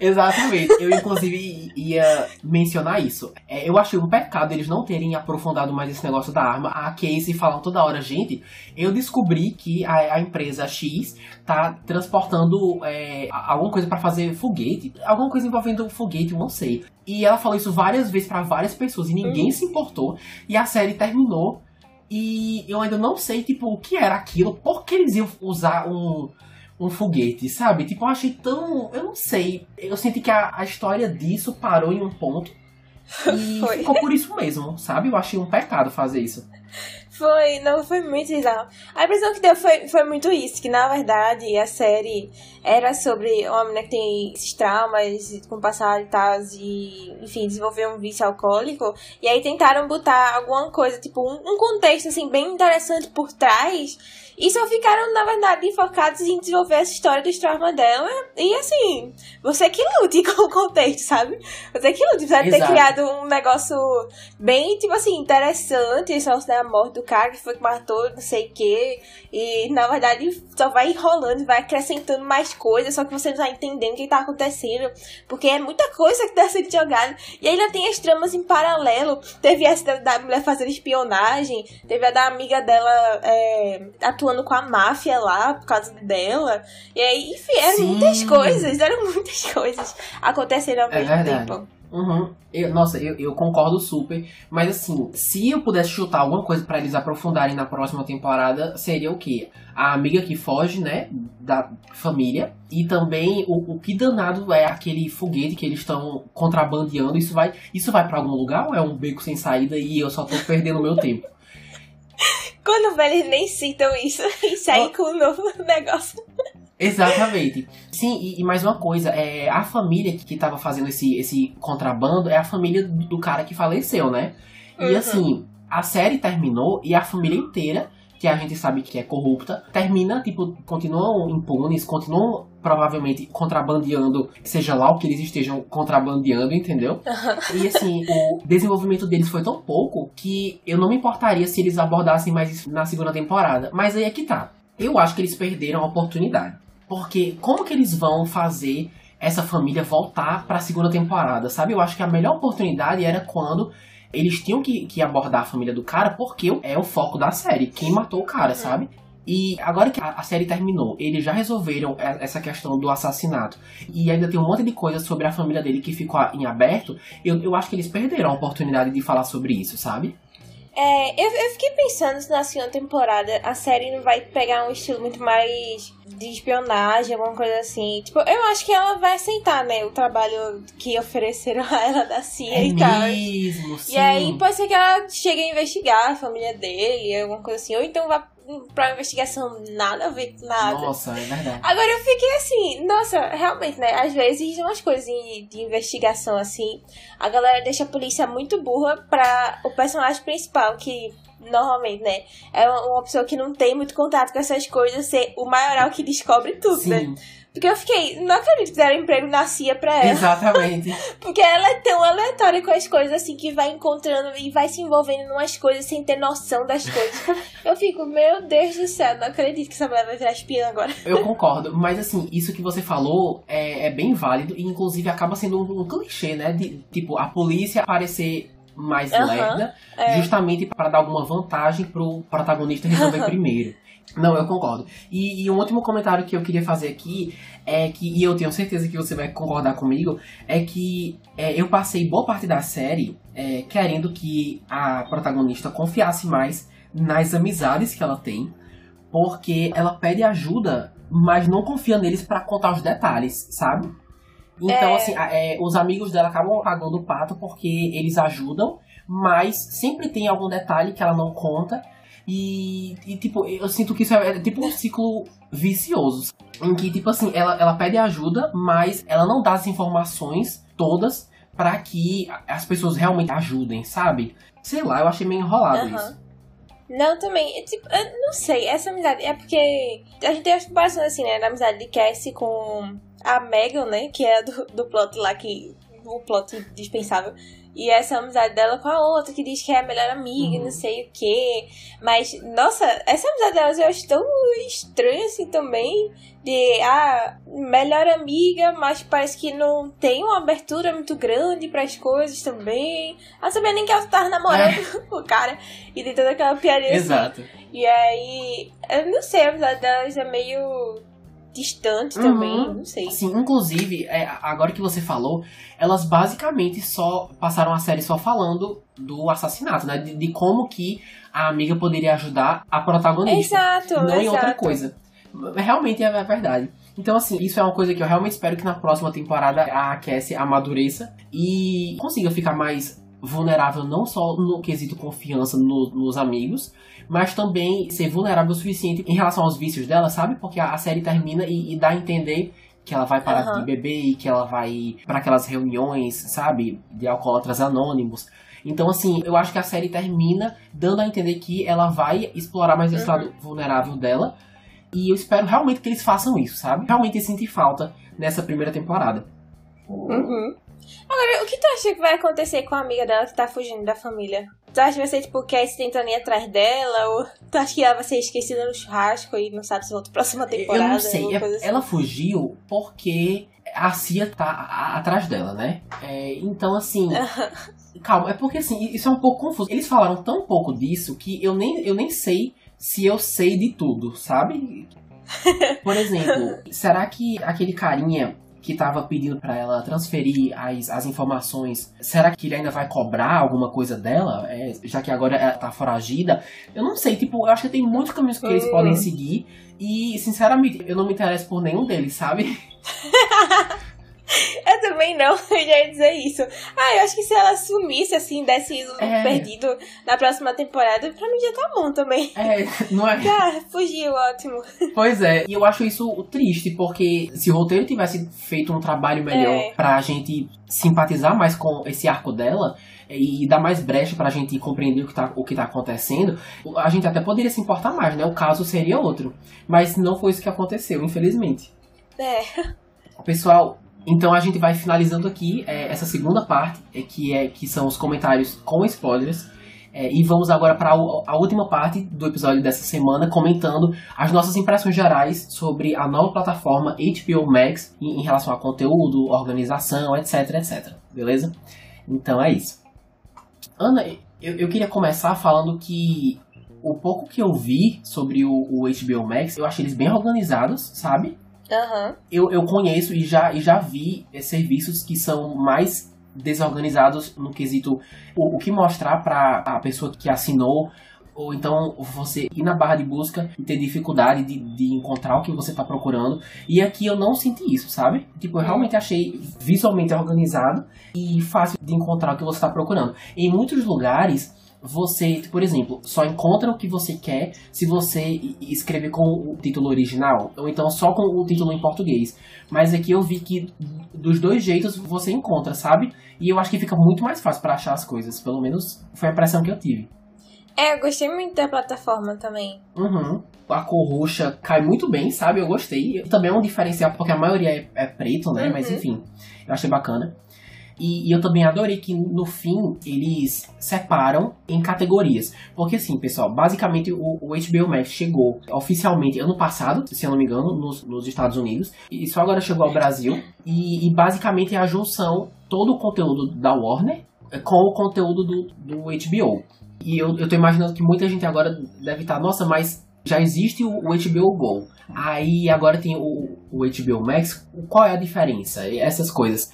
[SPEAKER 1] exatamente. Eu, inclusive, ia mencionar isso. É, eu achei um pecado eles não terem aprofundado mais esse negócio da arma. A Casey falando toda hora, gente, eu descobri que a, a empresa X tá transportando é, alguma coisa pra fazer foguete. Alguma coisa envolvendo foguete, eu não sei. E ela falou isso várias vezes pra várias pessoas e ninguém se importou. E a série terminou. E eu ainda não sei, tipo, o que era aquilo. Por que eles iam usar um, um foguete, sabe? Tipo, eu achei tão. Eu não sei. Eu senti que a, a história disso parou em um ponto. E
[SPEAKER 2] Foi.
[SPEAKER 1] ficou por isso mesmo, sabe? Eu achei um pecado fazer isso.
[SPEAKER 2] Foi, não, foi muito bizarro. A impressão que deu foi, foi muito isso, que na verdade a série era sobre uma menina que tem esses traumas com passado e tal, e, enfim, desenvolveu um vício alcoólico, e aí tentaram botar alguma coisa, tipo, um, um contexto, assim, bem interessante por trás, e só ficaram, na verdade, focados em desenvolver essa história dos traumas dela, e assim, você que lute com o contexto, sabe? Você que lute, você ter criado um negócio bem, tipo assim, interessante, só da morte do cara que foi que matou, não sei o quê. E na verdade só vai enrolando, vai acrescentando mais coisas, só que você não tá entendendo o que tá acontecendo. Porque é muita coisa que tá sendo jogada. E ainda tem as tramas em paralelo. Teve essa da, da mulher fazendo espionagem, teve a da amiga dela é, atuando com a máfia lá por causa dela. E aí, enfim, eram
[SPEAKER 1] Sim.
[SPEAKER 2] muitas coisas, eram muitas coisas acontecendo ao
[SPEAKER 1] É
[SPEAKER 2] mesmo
[SPEAKER 1] verdade.
[SPEAKER 2] tempo.
[SPEAKER 1] Uhum. Eu- nossa, eu, eu concordo super. Mas assim, se eu pudesse chutar alguma coisa pra eles aprofundarem na próxima temporada, seria o quê? A amiga que foge, né? Da família. E também o, o que danado é aquele foguete que eles estão contrabandeando. Isso vai, isso vai para algum lugar ou é um beco sem saída e eu só tô perdendo meu tempo?
[SPEAKER 2] Quando eles nem citam isso e saem com um novo negócio.
[SPEAKER 1] Exatamente. Sim, e, e mais uma coisa, é, a família que, que tava fazendo esse, esse contrabando é a família do, do cara que faleceu, né? E
[SPEAKER 2] Uhum.
[SPEAKER 1] assim, a série terminou e a família inteira, que a gente sabe que é corrupta, termina, tipo, continuam impunes, continuam provavelmente contrabandeando, seja lá o que eles estejam contrabandeando, entendeu? E assim, o desenvolvimento deles foi tão pouco que eu não me importaria se eles abordassem mais isso na segunda temporada. Mas aí é que tá. Eu acho que eles perderam a oportunidade. Porque como que eles vão fazer essa família voltar pra segunda temporada, sabe? Eu acho que a melhor oportunidade era quando eles tinham que, que abordar a família do cara, porque é o foco da série. Quem matou o cara, sabe? E agora que a, série terminou, eles já resolveram e- essa questão do assassinato. E ainda tem um monte de coisa sobre a família dele que ficou em aberto. Eu, eu acho que eles perderam a oportunidade de falar sobre isso, sabe?
[SPEAKER 2] É, eu, eu fiquei pensando se na segunda temporada a série não vai pegar um estilo muito mais de espionagem, alguma coisa assim. Tipo, eu acho que ela vai aceitar, né? O trabalho que ofereceram a ela da CIA
[SPEAKER 1] É
[SPEAKER 2] e tal.
[SPEAKER 1] mesmo, sim.
[SPEAKER 2] E aí pode ser que ela chegue a investigar a família dele, alguma coisa assim. Ou então vá pra investigação nada a ver com nada.
[SPEAKER 1] Nossa, é verdade.
[SPEAKER 2] Agora eu fiquei assim, nossa, realmente, né? Às vezes umas coisas de, de investigação assim, a galera deixa a polícia muito burra pra o personagem principal, que normalmente, né, é uma pessoa que não tem muito contato com essas coisas, ser o maioral que descobre tudo, né?
[SPEAKER 1] Sim,
[SPEAKER 2] Porque eu fiquei, não acredito que deram emprego na CIA pra ela.
[SPEAKER 1] exatamente.
[SPEAKER 2] Porque ela é tão aleatória com as coisas, assim, que vai encontrando e vai se envolvendo em umas coisas sem ter noção das coisas. Eu fico, meu Deus do céu, não acredito que essa mulher vai virar espiã agora.
[SPEAKER 1] Eu concordo, mas assim, isso que você falou é, é bem válido e inclusive acaba sendo um, um clichê, né? De, tipo, a polícia parecer mais
[SPEAKER 2] Aham,
[SPEAKER 1] lerda,
[SPEAKER 2] é.
[SPEAKER 1] justamente para dar alguma vantagem pro protagonista resolver primeiro. Não, eu concordo. E, e um último comentário que eu queria fazer aqui é que, e eu tenho certeza que você vai concordar comigo, é que é, eu passei boa parte da série é, querendo que a protagonista confiasse mais nas amizades que ela tem, porque ela pede ajuda, mas não confia neles pra contar os detalhes, sabe? Então,
[SPEAKER 2] É.
[SPEAKER 1] assim, é, os amigos dela acabam pagando o pato porque eles ajudam, mas sempre tem algum detalhe que ela não conta. E, e, tipo, eu sinto que isso é, é tipo um ciclo vicioso. Em que, tipo assim, ela, ela pede ajuda, mas ela não dá as informações todas pra que as pessoas realmente ajudem, sabe? Sei lá, eu achei meio enrolado
[SPEAKER 2] Aham.
[SPEAKER 1] isso.
[SPEAKER 2] Não, também, é tipo, eu não sei, essa amizade, é porque a gente tem as comparações assim, né, da amizade de Cassie com a Megan, né, que é do, do plot lá, que, o plot dispensável, e essa amizade dela com a outra, que diz que é a melhor amiga,
[SPEAKER 1] Uhum.
[SPEAKER 2] não sei o quê, mas, nossa, essa amizade delas eu acho tão estranha assim também, de, ah, melhor amiga, mas parece que não tem uma abertura muito grande pras coisas também, ela sabia nem que ela tava namorando o cara, e tem toda aquela piadinha assim,
[SPEAKER 1] Exato.
[SPEAKER 2] e aí, eu não sei, a amizade delas é meio distante
[SPEAKER 1] Uhum.
[SPEAKER 2] também, não sei.
[SPEAKER 1] Sim, inclusive, é, agora que você falou, elas basicamente só passaram a série só falando do assassinato, né? De, de como que a amiga poderia ajudar a protagonista.
[SPEAKER 2] Exato,
[SPEAKER 1] não em outra
[SPEAKER 2] exato.
[SPEAKER 1] coisa. Realmente é verdade. Então, assim, isso é uma coisa que eu realmente espero que na próxima temporada a Cassie amadureça e consiga ficar mais vulnerável, não só no quesito confiança no- nos amigos, mas também ser vulnerável o suficiente em relação aos vícios dela, sabe? Porque a, a série termina e, e dá a entender que ela vai parar
[SPEAKER 2] Aham.
[SPEAKER 1] de beber e que ela vai para aquelas reuniões, sabe? De alcoólatras anônimos. Então, assim, eu acho que a série termina dando a entender que ela vai explorar mais esse
[SPEAKER 2] Uhum.
[SPEAKER 1] lado vulnerável dela. E eu espero realmente que eles façam isso, sabe? Realmente eu senti falta nessa primeira temporada.
[SPEAKER 2] Uhum. Agora, o que tu acha que vai acontecer com a amiga dela que tá fugindo da família? Tu acha que vai ser tipo o Cassie tentando ir atrás dela? Ou tu acha que ela vai ser esquecida no churrasco e não sabe se volta pra próxima temporada?
[SPEAKER 1] eu não sei.
[SPEAKER 2] assim?
[SPEAKER 1] Ela fugiu porque a Cia tá atrás dela, né? É, então, assim. calma, é porque assim, isso é um pouco confuso. Eles falaram tão pouco disso que eu nem, eu nem sei se eu sei de tudo, sabe? Por exemplo, será que aquele carinha que tava pedindo pra ela transferir as, as informações, será que ele ainda vai cobrar alguma coisa dela? É, já que agora ela tá foragida? Eu não sei, tipo, eu acho que tem muitos caminhos que eles
[SPEAKER 2] Hum.
[SPEAKER 1] podem seguir. E, sinceramente, eu não me interesso por nenhum deles, sabe?
[SPEAKER 2] Eu também não, eu já ia dizer isso. Ah, eu acho que se ela sumisse, assim, desse ido
[SPEAKER 1] É.
[SPEAKER 2] perdido na próxima temporada, pra mim já tá bom também.
[SPEAKER 1] É, não é?
[SPEAKER 2] Ah, fugiu, ótimo.
[SPEAKER 1] Pois é, e eu acho isso triste, porque se o roteiro tivesse feito um trabalho melhor
[SPEAKER 2] É.
[SPEAKER 1] pra gente simpatizar mais com esse arco dela e dar mais brecha pra gente compreender o que, tá, o que tá acontecendo, a gente até poderia se importar mais, né? O caso seria outro. Mas não foi isso que aconteceu, infelizmente.
[SPEAKER 2] É.
[SPEAKER 1] Pessoal, então a gente vai finalizando aqui é, essa segunda parte, é, que, é, que são os comentários com spoilers. É, e vamos agora para a última parte do episódio dessa semana, comentando as nossas impressões gerais sobre a nova plataforma HBO Max em, em relação a conteúdo, organização, etc, etc. Beleza? Então é isso. Ana, eu, eu queria começar falando que o pouco que eu vi sobre o, o HBO Max, eu achei eles bem organizados, sabe?
[SPEAKER 2] Aham.
[SPEAKER 1] eu, eu conheço e já, e já vi eh, serviços que são mais desorganizados no quesito o, o que mostrar para a pessoa que assinou ou então você ir na barra de busca e ter dificuldade de, de encontrar o que você está procurando. E aqui eu não senti isso, sabe? Tipo, eu realmente achei visualmente organizado e fácil de encontrar o que você está procurando. Em muitos lugares, você, por exemplo, só encontra o que você quer se você escrever com o título original, ou então só com o título em português. Mas aqui eu vi que dos dois jeitos você encontra, sabe? E eu acho que fica muito mais fácil para achar as coisas, pelo menos foi a impressão que eu tive.
[SPEAKER 2] É, eu gostei muito da plataforma também.
[SPEAKER 1] Uhum. A cor roxa cai muito bem, sabe? Eu gostei. Também é um diferencial, porque a maioria é, é preto, né? Uhum. Mas enfim, eu achei bacana. E, e, eu também adorei que no fim eles separam em categorias. Porque assim, pessoal, basicamente o, o HBO Max chegou oficialmente ano passado, se eu não me engano, nos, nos Estados Unidos. E só agora chegou ao Brasil. E, e, basicamente é a junção todo o conteúdo da Warner com o conteúdo do, do HBO. E eu, eu tô imaginando que muita gente agora deve estar, nossa, mas já existe o, o HBO Go. Aí agora tem o, o HBO Max. Qual é a diferença? Essas coisas.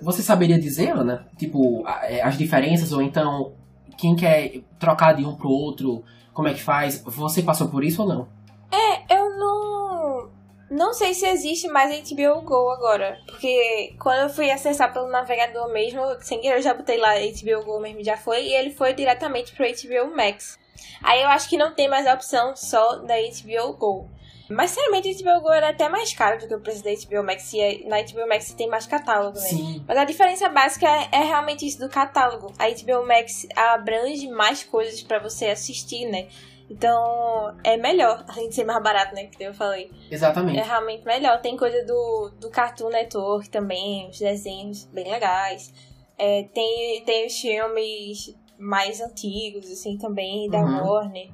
[SPEAKER 1] Você saberia dizer, Ana? Tipo, é, as diferenças, ou então quem quer trocar de um pro outro, como é que faz? Você passou por isso ou não?
[SPEAKER 2] É, eu não. Não sei se existe mais HBO Go agora. Porque quando eu fui acessar pelo navegador mesmo, sem querer eu já botei lá HBO Go mesmo, já foi, e ele foi diretamente pro HBO Max. Aí eu acho que não tem mais a opção só da HBO Go. Mas, sinceramente, a HBO Go era até mais caro do que o preço da HBO Max. E na HBO Max tem mais catálogo, né?
[SPEAKER 1] Sim.
[SPEAKER 2] Mas a diferença básica é, é realmente isso do catálogo. A HBO Max abrange mais coisas para você assistir, né? Então, é melhor, além de ser mais barato, né? Que eu falei.
[SPEAKER 1] Exatamente.
[SPEAKER 2] É realmente melhor. Tem coisa do, do Cartoon Network também, os desenhos bem legais. É, tem, tem os filmes mais antigos, assim, também, da uhum. Warner.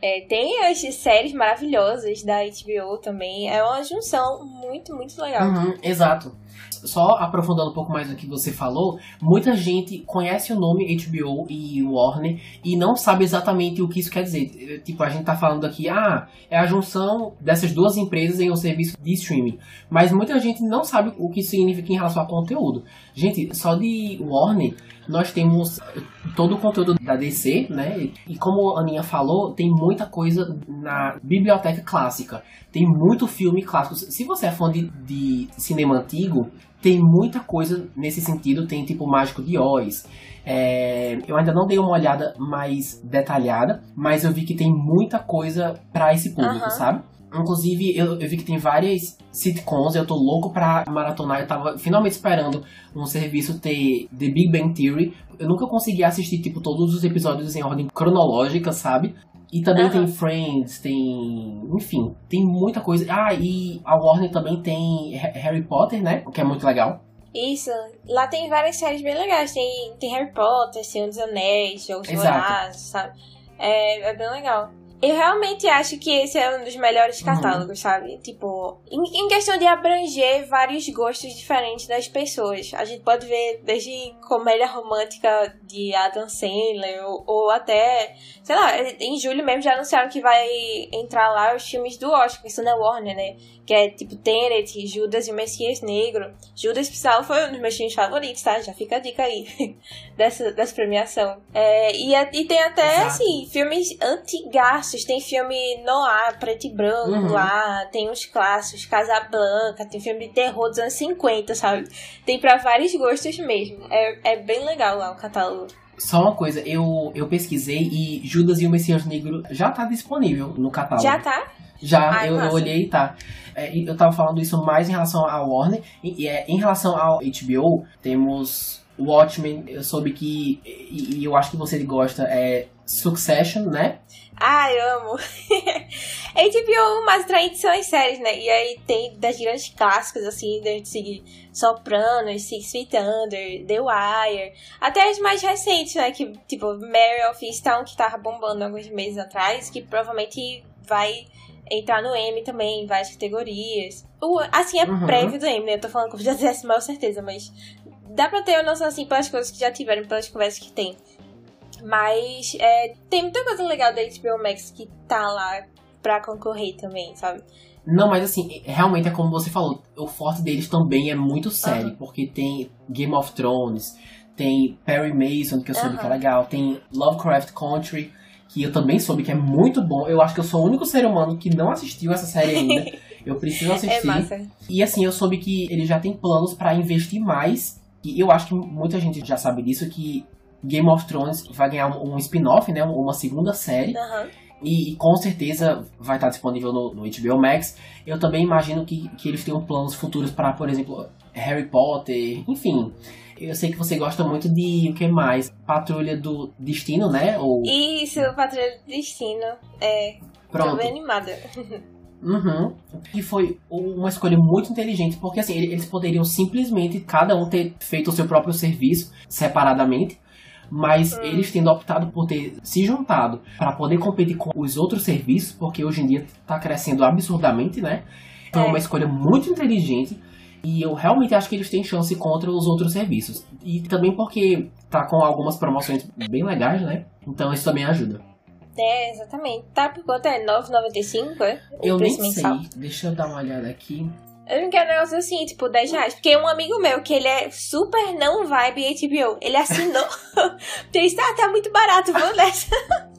[SPEAKER 2] É, tem as séries maravilhosas da HBO também. É uma junção muito, muito legal.
[SPEAKER 1] Uhum, exato. Só aprofundando um pouco mais do que você falou, muita gente conhece o nome HBO e Warner e não sabe exatamente o que isso quer dizer. Tipo, a gente tá falando aqui, ah, é a junção dessas duas empresas em um serviço de streaming. Mas muita gente não sabe o que isso significa em relação a conteúdo. Gente, só de Warner nós temos todo o conteúdo da DC, né? E como a Aninha falou, tem muita coisa na biblioteca clássica. Tem muito filme clássico. Se você é fã de, de cinema antigo, tem muita coisa nesse sentido. Tem tipo Mágico de Oz. É, eu ainda não dei uma olhada mais detalhada, mas eu vi que tem muita coisa para esse público, uhum. sabe? Inclusive, eu, eu, vi que tem várias sitcoms, eu tô louco pra maratonar. Eu tava finalmente esperando um serviço ter The Big Bang Theory. Eu nunca consegui assistir, tipo, todos os episódios em ordem cronológica, sabe? E também uhum. tem Friends, tem. Enfim, tem muita coisa. Ah, e a Warner também tem Harry Potter, né? O que é muito legal.
[SPEAKER 2] Isso, lá tem várias séries bem legais. Tem, tem Harry Potter, Senhor dos Anéis, Jogos Vorazes, sabe? É, é bem legal. Eu realmente acho que esse é um dos melhores uhum. catálogos, uhum. sabe? Tipo, em, em, questão de abranger vários gostos diferentes das pessoas. A gente pode ver desde comédia romântica de Adam Sandler, ou, ou até, sei lá, em julho mesmo já anunciaram que vai entrar lá os filmes do Oscar, que são da Warner, né? Que é tipo Tenet, Judas e o Messias Negro. Judas, pessoal, foi um dos meus filmes favoritos, tá? Já fica a dica aí dessa, dessa premiação. É, e, e tem até, Exato. assim, filmes antigaços tem filme noir, preto e branco uhum. lá, tem uns clássicos, Casablanca, tem filme de terror dos anos 50, sabe? Tem para vários gostos mesmo. É, é bem legal lá o catálogo.
[SPEAKER 1] Só uma coisa, eu, eu pesquisei e Judas e o Messias Negro já tá disponível no catálogo.
[SPEAKER 2] Já tá?
[SPEAKER 1] Já, Ai, eu, eu, olhei e tá. É, eu tava falando isso mais em relação ao Warner. E, e é, em relação ao HBO, temos Watchmen, eu soube que. E, e, eu acho que você gosta, é Succession, né?
[SPEAKER 2] Ah, eu amo. HBO mais atraente são as séries, né? E aí tem das grandes clássicas, assim, da gente seguir Sopranos, Six Feet Under, The Wire. Até as mais recentes, né? Que, tipo, Mary of Easttown, que tava bombando alguns meses atrás, que provavelmente vai entrar no M também, em várias categorias. O, assim, é uhum. prévio do M, né? Eu tô falando com já tivesse maior certeza, mas dá pra ter uma noção, assim, pelas coisas que já tiveram, pelas conversas que tem. Mas é, tem muita coisa legal da HBO Max que tá lá pra concorrer também, sabe?
[SPEAKER 1] Não, mas assim, realmente é como você falou, o forte deles também é muito sério, uhum. porque tem Game of Thrones, tem Perry Mason, que eu soube uhum. que é legal, tem Lovecraft Country, que eu também soube que é muito bom. Eu acho que eu sou o único ser humano que não assistiu essa série ainda. Eu preciso assistir.
[SPEAKER 2] É massa.
[SPEAKER 1] E assim, eu soube que ele já tem planos para investir mais. E eu acho que muita gente já sabe disso, que Game of Thrones vai ganhar um, um spin-off, né? Uma segunda série.
[SPEAKER 2] Aham.
[SPEAKER 1] E, e com certeza vai estar disponível no, no HBO Max. Eu também imagino que, que eles tenham planos futuros para, por exemplo, Harry Potter, enfim. Eu sei que você gosta muito de o que mais? Patrulha do Destino, né? Ou
[SPEAKER 2] Isso, Patrulha do Destino. É, tô
[SPEAKER 1] pronto.
[SPEAKER 2] bem animada.
[SPEAKER 1] Uhum. E foi uma escolha muito inteligente, porque assim, ele- eles poderiam simplesmente cada um ter feito o seu próprio serviço separadamente, mas eles tendo optado por ter se juntado para poder competir com os outros serviços, porque hoje em dia tá crescendo absurdamente, né? Foi
[SPEAKER 2] É.
[SPEAKER 1] uma escolha muito inteligente. E eu realmente acho que eles têm chance contra os outros serviços. E também porque tá com algumas promoções bem legais, né? Então isso também ajuda.
[SPEAKER 2] É, exatamente. Tá por quanto é? 9,95, é? O
[SPEAKER 1] Eu nem sei.
[SPEAKER 2] mensal.
[SPEAKER 1] Deixa eu dar uma olhada aqui.
[SPEAKER 2] Eu não quero um negócio assim, tipo, 10 reais. Porque um amigo meu, que ele é super não vibe HBO, ele assinou. Porque ele disse, ah, tá muito barato, vou nessa.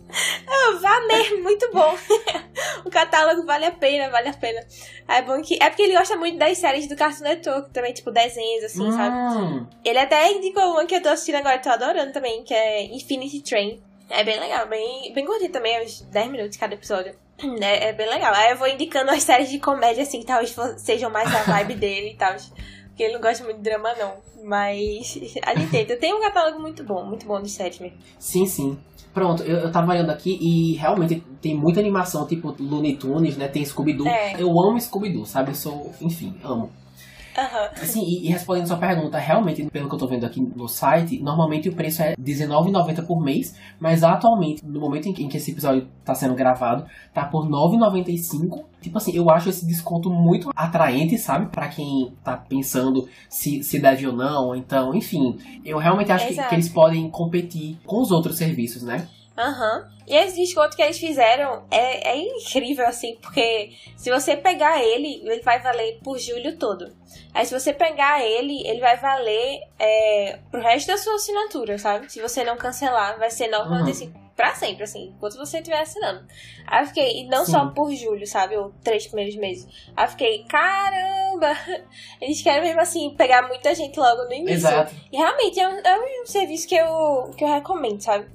[SPEAKER 2] Eu, vá mesmo, muito bom. o catálogo vale a pena, vale a pena. É bom que. É porque ele gosta muito das séries do Cartoon Network também, tipo, desenhos, assim, sabe?
[SPEAKER 1] Hum,
[SPEAKER 2] Ele até indicou uma que eu tô assistindo agora, tô adorando também, que é Infinity Train. É bem legal, bem, bem curtinho também, é uns 10 minutos cada episódio. É, é bem legal. Aí eu vou indicando as séries de comédia, assim, que talvez sejam mais a vibe dele e tal. Porque ele não gosta muito de drama, não. Mas a gente tenta. Tem um catálogo muito bom, muito bom de séries mesmo.
[SPEAKER 1] sim, sim. Pronto, eu, eu tava olhando aqui e realmente tem muita animação, tipo Looney Tunes, né? Tem Scooby-Doo.
[SPEAKER 2] É.
[SPEAKER 1] Eu amo Scooby-Doo, sabe? Eu sou, enfim, amo.
[SPEAKER 2] Aham.
[SPEAKER 1] Assim, e, e respondendo sua pergunta, realmente, pelo que eu tô vendo aqui no site, normalmente o preço é R$19,90 por mês, mas atualmente, no momento em que, em que esse episódio tá sendo gravado, tá por R$9,95. Tipo assim, eu acho esse desconto muito atraente, sabe? Pra quem tá pensando se, se deve ou não. Então, enfim, eu realmente acho que, que eles podem competir com os outros serviços, né?
[SPEAKER 2] Aham. E esse desconto que eles fizeram é, é incrível, assim, porque se você pegar ele, ele vai valer por julho todo. Aí se você pegar ele, ele vai valer é, pro resto da sua assinatura, sabe? Se você não cancelar, vai ser 9,95 pra sempre, assim, enquanto você estiver assinando. Aí eu fiquei, e não
[SPEAKER 1] Sim.
[SPEAKER 2] só por julho, sabe? Ou três primeiros meses. Aí eu fiquei, caramba! Eles querem mesmo assim pegar muita gente logo no início.
[SPEAKER 1] Exato.
[SPEAKER 2] E realmente é um, é um serviço que eu, que eu recomendo, sabe?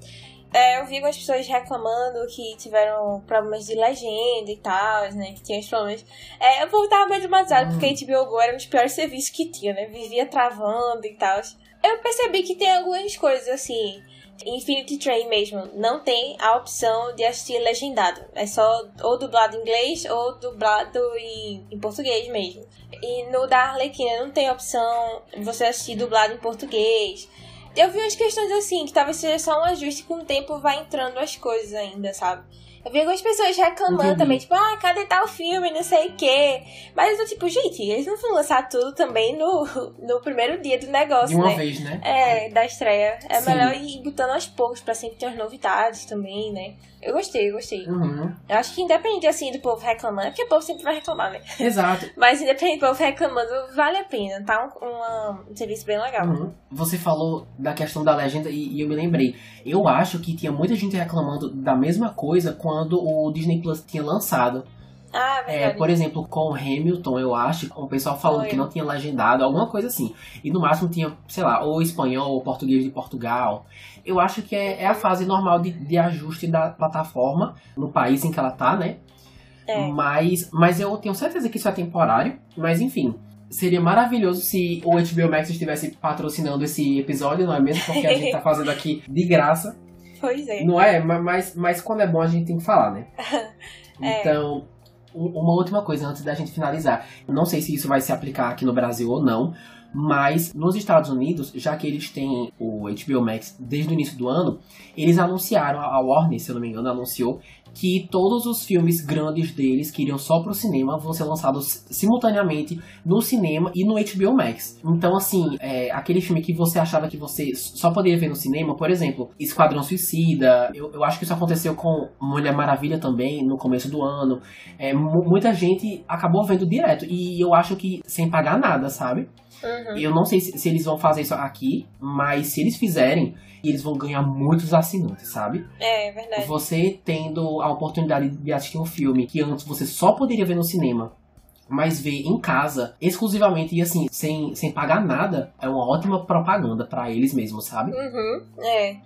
[SPEAKER 2] É, eu vi algumas pessoas reclamando que tiveram problemas de legenda e tal, né? Que tinha os problemas. É, o povo tava meio traumatizado,
[SPEAKER 1] Hum.
[SPEAKER 2] porque a HBO Go era um dos piores serviços que tinha, né? Vivia travando e tal. Eu percebi que tem algumas coisas assim. Infinity Train mesmo, não tem a opção de assistir legendado. É só ou dublado em inglês ou dublado em, em português mesmo. E no da Arlequina não tem opção de você assistir dublado em português. Eu vi umas questões assim, que talvez seja só um ajuste com o tempo vai entrando as coisas ainda, sabe? Eu vi algumas pessoas reclamando
[SPEAKER 1] Entendi.
[SPEAKER 2] também, tipo, ah, cadê tal filme, não sei o quê. Mas eu tô tipo, gente, eles não vão lançar tudo também no, no primeiro dia do negócio,
[SPEAKER 1] De uma
[SPEAKER 2] né?
[SPEAKER 1] vez, né?
[SPEAKER 2] É, da estreia. É
[SPEAKER 1] Sim.
[SPEAKER 2] melhor ir botando aos poucos pra sempre ter as novidades também, né? Eu gostei, eu gostei.
[SPEAKER 1] Uhum.
[SPEAKER 2] Eu acho que independente, assim, do povo reclamando, é porque o povo sempre vai reclamar, né?
[SPEAKER 1] Exato.
[SPEAKER 2] Mas independente do povo reclamando, vale a pena, tá? Um, uma- um serviço bem legal.
[SPEAKER 1] Uhum. Você falou da questão da legenda e, e eu me lembrei. Eu acho que tinha muita gente reclamando da mesma coisa quando o Disney Plus tinha lançado.
[SPEAKER 2] Ah,
[SPEAKER 1] É, por exemplo, com o Hamilton, eu acho, o pessoal falando
[SPEAKER 2] Foi.
[SPEAKER 1] que não tinha legendado, alguma coisa assim. E no máximo tinha, sei lá, ou espanhol ou português de Portugal. Eu acho que é, é a fase normal de, de ajuste da plataforma no país em que ela tá, né?
[SPEAKER 2] É.
[SPEAKER 1] Mas, mas eu tenho certeza que isso é temporário. Mas enfim, seria maravilhoso se o HBO Max estivesse patrocinando esse episódio, não é mesmo? Porque a gente tá fazendo aqui de graça.
[SPEAKER 2] Pois é.
[SPEAKER 1] Não é? Ma- Mas, mas quando é bom a gente tem que falar, né?
[SPEAKER 2] É.
[SPEAKER 1] Então, uma última coisa antes da gente finalizar. Não sei se isso vai se aplicar aqui no Brasil ou não, mas nos Estados Unidos, já que eles têm o HBO Max desde o início do ano, eles anunciaram, a Warner, se eu não me engano, anunciou que todos os filmes grandes deles que iriam só pro cinema vão ser lançados simultaneamente no cinema e no HBO Max. Então, assim, é, aquele filme que você achava que você só poderia ver no cinema, por exemplo, Esquadrão Suicida, eu, eu acho que isso aconteceu com Mulher Maravilha também, no começo do ano. É, mu- muita gente acabou vendo direto, e eu acho que sem pagar nada, sabe?
[SPEAKER 2] Uhum.
[SPEAKER 1] Eu não sei se, se eles vão fazer isso aqui, mas se eles fizerem, eles vão ganhar muitos assinantes, sabe?
[SPEAKER 2] É, é verdade.
[SPEAKER 1] Você tendo a oportunidade de assistir um filme que antes você só poderia ver no cinema, mas ver em casa, exclusivamente e assim, sem, sem pagar nada, é uma ótima propaganda pra eles mesmos, sabe?
[SPEAKER 2] Uhum. É.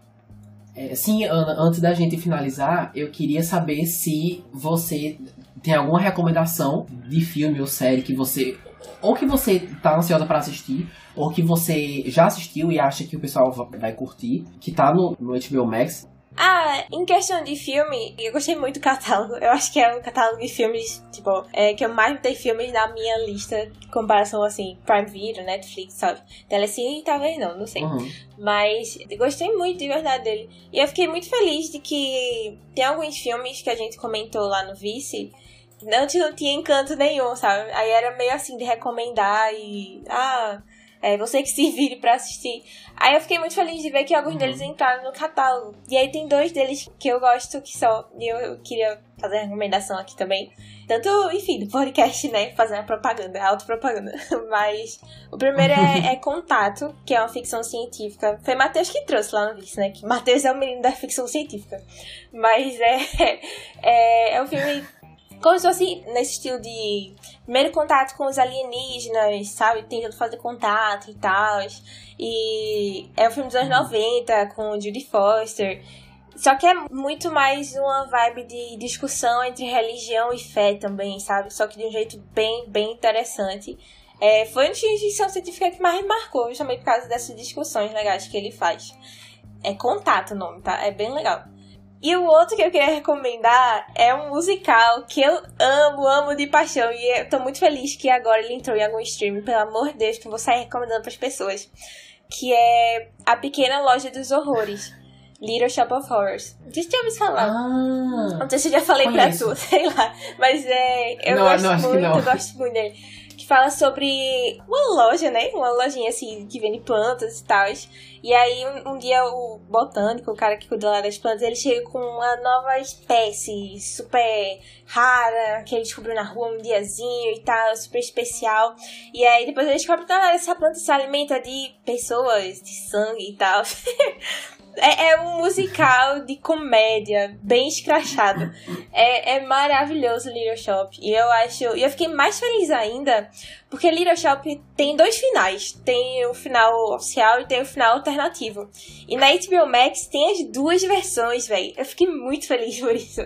[SPEAKER 1] É, sim, Ana, antes da gente finalizar, eu queria saber se você tem alguma recomendação de filme ou série que você. Ou que você tá ansiosa pra assistir, ou que você já assistiu e acha que o pessoal va- vai curtir, que tá no, no HBO Max.
[SPEAKER 2] Ah, em questão de filme, eu gostei muito do catálogo. Eu acho que é um catálogo de filmes, tipo, é, que eu mais tenho filmes na minha lista, em comparação, assim, Prime Video, Netflix, sabe? Telecine talvez não, não sei.
[SPEAKER 1] Uhum.
[SPEAKER 2] Mas gostei muito de verdade dele. E eu fiquei muito feliz de que tem alguns filmes que a gente comentou lá no Vice. Antes não tinha encanto nenhum, sabe? Aí era meio assim de recomendar e. Ah, é você que se vire pra assistir. Aí eu fiquei muito feliz de ver que alguns
[SPEAKER 1] Uhum.
[SPEAKER 2] deles entraram no catálogo. E aí tem dois deles que eu gosto que só. E eu, eu queria fazer a recomendação aqui também. Tanto, enfim, do podcast, né? Fazer a propaganda, a autopropaganda. Mas o primeiro é, é Contato, que é uma ficção científica. Foi Matheus que trouxe lá no Vice, né? Que Matheus é o menino da ficção científica. Mas é, é, é um filme se fosse nesse estilo de primeiro contato com os alienígenas, sabe? Tentando fazer contato e tal. E é um filme dos anos 90, com Judy Foster. Só que é muito mais uma vibe de discussão entre religião e fé também, sabe? Só que de um jeito bem, bem interessante. É, foi um de ficção científica que mais marcou, justamente por causa dessas discussões legais que ele faz. É Contato o nome, tá? É bem legal. E o outro que eu queria recomendar é um musical que eu amo, amo de paixão. E eu tô muito feliz que agora ele entrou em algum stream, pelo amor de Deus, que eu vou sair recomendando pras pessoas. Que é A Pequena Loja dos Horrores. Little Shop of Horrors. Não sei se você já ouviu falar.
[SPEAKER 1] Ah!
[SPEAKER 2] Não sei se eu já falei
[SPEAKER 1] Conheço.
[SPEAKER 2] pra tu, sei lá. Mas é. Eu
[SPEAKER 1] Não,
[SPEAKER 2] gosto
[SPEAKER 1] não,
[SPEAKER 2] muito, eu gosto muito dele. Fala sobre uma loja, né? Uma lojinha assim que vende plantas e tal. E aí um, um dia o botânico, o cara que cuida lá das plantas, ele chega com uma nova espécie super rara, que ele descobriu na rua um diazinho e tal, super especial. E aí depois ele descobre que essa planta se alimenta de pessoas, de sangue e tal. É, é um musical de comédia, bem escrachado. É, é maravilhoso Little Shop. E eu acho. E eu fiquei mais feliz ainda, porque Little Shop tem dois finais. Tem o final oficial e tem o final alternativo. E na HBO Max tem as duas versões, velho. Eu fiquei muito feliz por isso.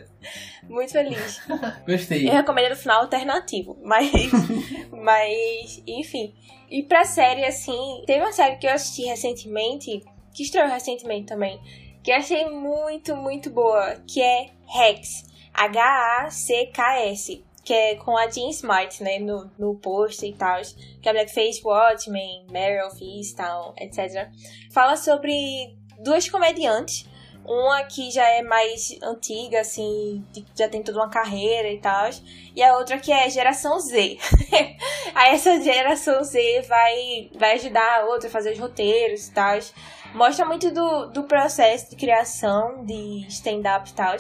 [SPEAKER 2] Muito feliz.
[SPEAKER 1] Gostei.
[SPEAKER 2] Eu recomendo o final alternativo, mas. mas, enfim. E pra série, assim, teve uma série que eu assisti recentemente, que estreou recentemente também, que achei muito, muito boa, que é Hex. H-A-C-K-S. Que é com a Jean Smart, né? No, no pôster e tal. Que a fez Watchmen, Meryl, Easttown, etc. Fala sobre duas comediantes. Uma que já é mais antiga, assim, já tem toda uma carreira e tal. E a outra que é geração Z. Aí essa geração Z vai, vai ajudar a outra a fazer os roteiros e tal. Mostra muito do, do processo de criação de stand-up e tal.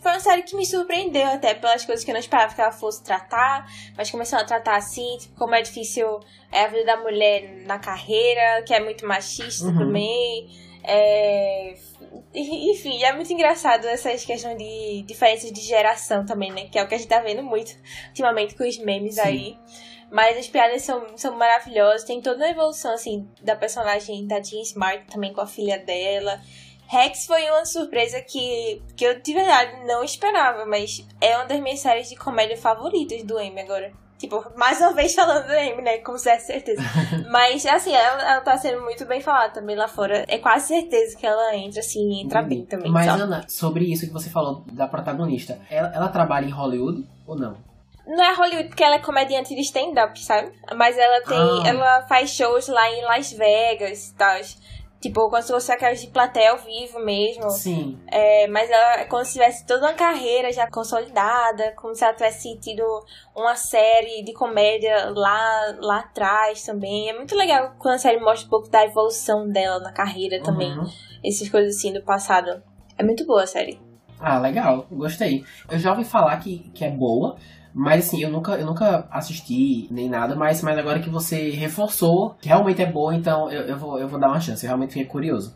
[SPEAKER 2] Foi uma série que me surpreendeu até pelas coisas que eu não esperava que ela fosse tratar, mas começou a tratar assim, tipo, como é difícil é a vida da mulher na carreira, que é muito machista
[SPEAKER 1] Uhum.
[SPEAKER 2] também. É... Enfim, é muito engraçado essas questões de diferenças de geração também, né? Que é o que a gente tá vendo muito ultimamente com os memes
[SPEAKER 1] Sim.
[SPEAKER 2] aí. Mas as piadas são, são maravilhosas. Tem toda uma evolução, assim, da personagem da Jean Smart também com a filha dela. Rex foi uma surpresa que, que eu de verdade não esperava, mas é uma das minhas séries de comédia favoritas do M agora. Tipo, mais uma vez falando do M, né? Com certa certeza. Mas, assim, ela, ela tá sendo muito bem falada também lá fora. É quase certeza que ela entra, assim, entra bem também.
[SPEAKER 1] Mas,
[SPEAKER 2] sabe?
[SPEAKER 1] Ana, sobre isso que você falou da protagonista, ela, ela trabalha em Hollywood ou não?
[SPEAKER 2] Não é Hollywood porque ela é comediante de stand-up, sabe? Mas ela tem.
[SPEAKER 1] Ah.
[SPEAKER 2] Ela faz shows lá em Las Vegas e tal. Tipo, como se fosse aquelas de plateia ao vivo mesmo.
[SPEAKER 1] Sim.
[SPEAKER 2] É, mas ela é como se tivesse toda uma carreira já consolidada, como se ela tivesse tido uma série de comédia lá, lá atrás também. É muito legal quando a série mostra um pouco da evolução dela na carreira também.
[SPEAKER 1] Uhum.
[SPEAKER 2] Essas coisas assim do passado. É muito boa a série.
[SPEAKER 1] Ah, legal, gostei. Eu já ouvi falar que, que é boa, Mas assim, eu nunca, eu nunca assisti nem nada, mas, mas agora que você reforçou que realmente é boa, então eu, eu, vou, eu vou dar uma chance. Eu realmente fiquei curioso.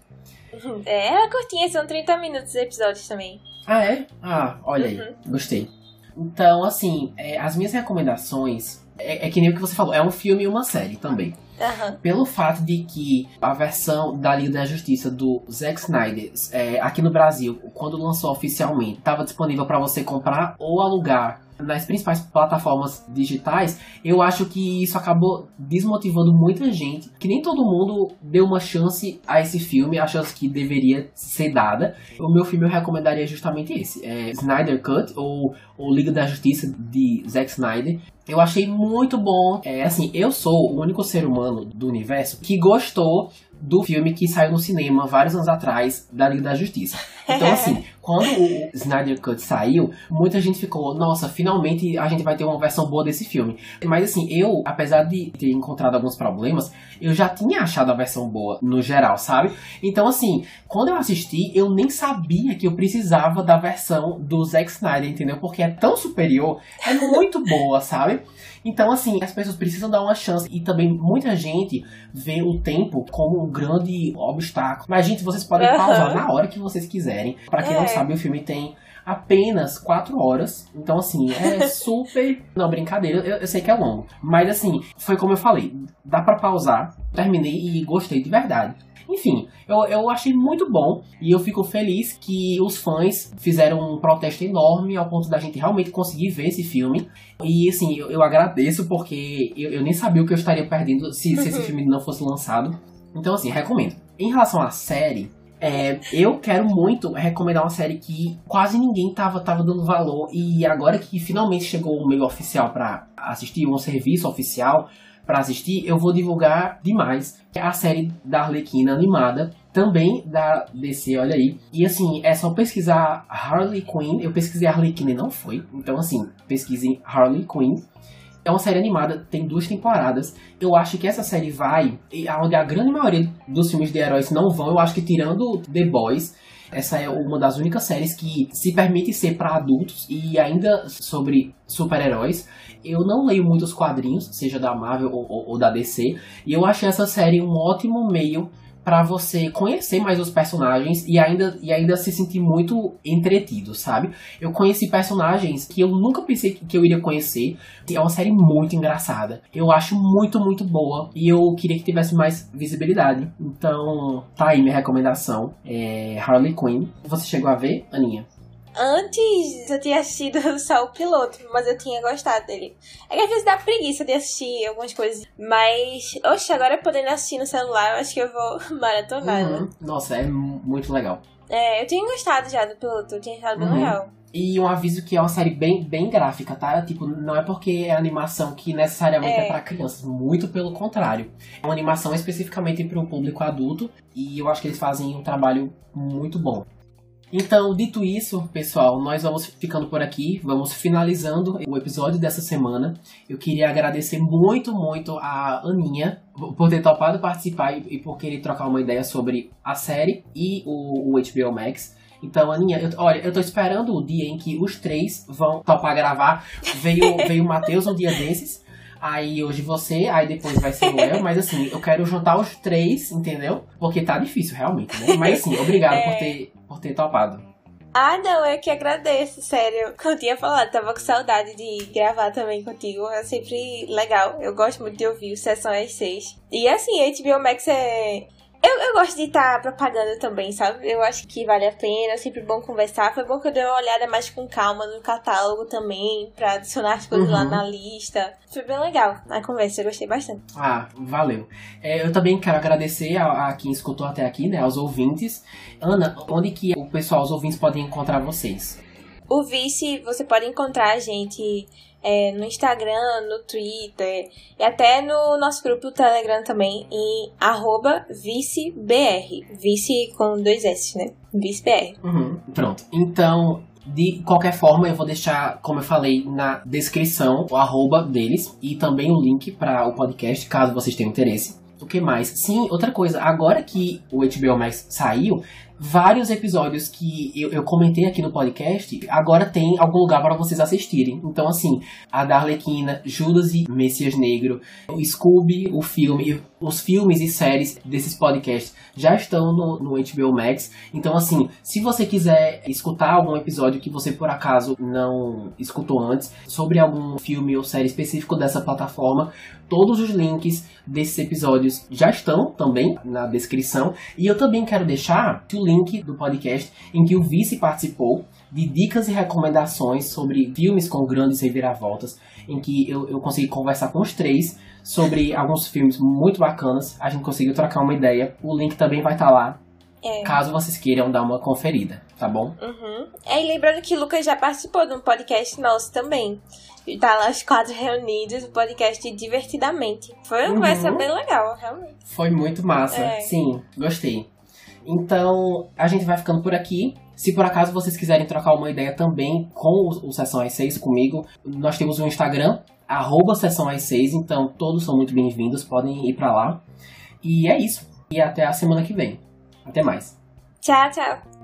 [SPEAKER 2] É, ela é curtinha, são 30 minutos os episódios também.
[SPEAKER 1] Ah, é? Ah, olha aí. Uhum. Gostei. Então, assim, é, as minhas recomendações é, é, que nem o que você falou, é um filme e uma série também.
[SPEAKER 2] Uhum.
[SPEAKER 1] Pelo fato de que a versão da Liga da Justiça do Zack Snyder, é, aqui no Brasil, quando lançou oficialmente, estava disponível para você comprar ou alugar nas principais plataformas digitais, eu acho que isso acabou desmotivando muita gente, que nem todo mundo deu uma chance a esse filme, a chance que deveria ser dada. O meu filme eu recomendaria justamente esse, é Snyder Cut ou, ou Liga da Justiça de Zack Snyder. Eu achei muito bom. É assim, eu sou o único ser humano do universo que gostou do filme que saiu no cinema vários anos atrás, da Liga da Justiça. Então, assim, quando o Snyder Cut saiu, muita gente ficou, nossa, finalmente a gente vai ter uma versão boa desse filme. Mas, assim, eu, apesar de ter encontrado alguns problemas, eu já tinha achado a versão boa, no geral, sabe? Então, assim, quando eu assisti, eu nem sabia que eu precisava da versão do Zack Snyder, entendeu? Porque é tão superior, é muito boa, sabe? Então, assim, as pessoas precisam dar uma chance. E também muita gente vê o tempo como um grande obstáculo. Mas, gente, vocês podem uhum. pausar na hora que vocês quiserem. Para quem é. não sabe, o filme tem apenas 4 horas. Então, assim, é super. Não, brincadeira, eu, eu, sei que é longo. Mas, assim, foi como eu falei: dá para pausar. Terminei e gostei de verdade. Enfim, eu, eu achei muito bom e eu fico feliz que os fãs fizeram um protesto enorme ao ponto da gente realmente conseguir ver esse filme. E assim, eu, eu agradeço porque eu, eu, nem sabia o que eu estaria perdendo se, se esse uhum. filme não fosse lançado. Então, assim, recomendo. Em relação à série, é, eu quero muito recomendar uma série que quase ninguém tava, tava dando valor e agora que finalmente chegou o meio oficial para assistir, um serviço oficial, para assistir, eu vou divulgar demais a série da Arlequina animada, também da DC, olha aí. E assim, é só pesquisar Harley Quinn. Eu pesquisei Arlequina e não foi. Então, assim, pesquisem Harley Quinn. É uma série animada, tem duas temporadas. Eu acho que essa série vai, onde a grande maioria dos filmes de heróis não vão. Eu acho que tirando The Boys, essa é uma das únicas séries que se permite ser para adultos e ainda sobre super-heróis. Eu não leio muitos quadrinhos, seja da Marvel ou, ou, ou da DC, e eu achei essa série um ótimo meio para você conhecer mais os personagens e ainda, e ainda se sentir muito entretido, sabe? Eu conheci personagens que eu nunca pensei que eu iria conhecer. É uma série muito engraçada. Eu acho muito, muito boa. E eu queria que tivesse mais visibilidade. Então, tá aí minha recomendação. É Harley Quinn. Você chegou a ver, Aninha?
[SPEAKER 2] Antes eu tinha assistido só o piloto, mas eu tinha gostado dele. É que às vezes dá preguiça de assistir algumas coisas. Mas, oxe, agora podendo assistir no celular, eu acho que eu vou maratonar,
[SPEAKER 1] uhum. né? Nossa, é muito legal.
[SPEAKER 2] É, eu tinha gostado já do piloto, eu tinha achado bem uhum. legal.
[SPEAKER 1] E um aviso que é uma série bem, bem gráfica, tá? Tipo, não é porque é animação que necessariamente é, é para crianças, muito pelo contrário. É uma animação especificamente para o público adulto e eu acho que eles fazem um trabalho muito bom. Então, dito isso, pessoal, nós vamos ficando por aqui, vamos finalizando o episódio dessa semana. Eu queria agradecer muito, muito a Aninha por ter topado participar e por querer trocar uma ideia sobre a série e o, o HBO Max. Então, Aninha, eu, olha, eu tô esperando o dia em que os três vão topar gravar. Veio, veio o Matheus um dia desses. Aí hoje você, aí depois vai ser o El, mas assim, eu quero juntar os três, entendeu? Porque tá difícil, realmente, né? Mas assim, obrigado é... por ter por ter topado.
[SPEAKER 2] Ah, não, eu que agradeço, sério. Como eu tinha falado, tava com saudade de gravar também contigo. É sempre legal. Eu gosto muito de ouvir o Sessão às 6. E assim, HBO Max é eu, eu gosto de estar tá propagando também, sabe? Eu acho que vale a pena, é sempre bom conversar. Foi bom que eu dei uma olhada mais com calma no catálogo também, pra adicionar as coisas uhum. lá na lista. Foi bem legal a conversa, eu gostei bastante.
[SPEAKER 1] Ah, valeu. É, eu também quero agradecer a, a, quem escutou até aqui, né? Aos ouvintes. Ana, onde que o pessoal, os ouvintes, podem encontrar vocês?
[SPEAKER 2] O Vice, você pode encontrar a gente é, no Instagram, no Twitter e até no nosso grupo do Telegram também em arroba vicebr. Vice com dois S, né? ViceBR.
[SPEAKER 1] Uhum, pronto. Então, de qualquer forma, eu vou deixar, como eu falei, na descrição o arroba deles e também o link para o podcast, caso vocês tenham interesse. O que mais? Sim, outra coisa, agora que o HBO Max saiu, vários episódios que eu, eu, comentei aqui no podcast, agora tem algum lugar para vocês assistirem. Então, assim, a Darlequina, Judas e Messias Negro, o Scooby, o filme, os filmes e séries desses podcasts já estão no, no HBO Max. Então, assim, se você quiser escutar algum episódio que você por acaso não escutou antes, sobre algum filme ou série específico dessa plataforma, todos os links desses episódios já estão também na descrição. E eu também quero deixar o link do podcast em que o Vice participou de dicas e recomendações sobre filmes com grandes reviravoltas, em que eu, eu consegui conversar com os três sobre alguns filmes muito bacanas. A gente conseguiu trocar uma ideia. O link também vai estar tá lá. É. Caso vocês queiram dar uma conferida, tá bom?
[SPEAKER 2] Uhum. É, e lembrando que o Lucas já participou de um podcast nosso também. Tá lá os quatro reunidos, o podcast Divertidamente. Foi uma uhum. conversa bem legal, realmente.
[SPEAKER 1] Foi muito massa. É. Sim, gostei. Então, a gente vai ficando por aqui. Se por acaso vocês quiserem trocar uma ideia também com o, o Sessão às 6 comigo, nós temos um Instagram, arroba Sessão às 6, então todos são muito bem-vindos, podem ir para lá. E é isso. E até a semana que vem. Até mais.
[SPEAKER 2] Tchau, tchau.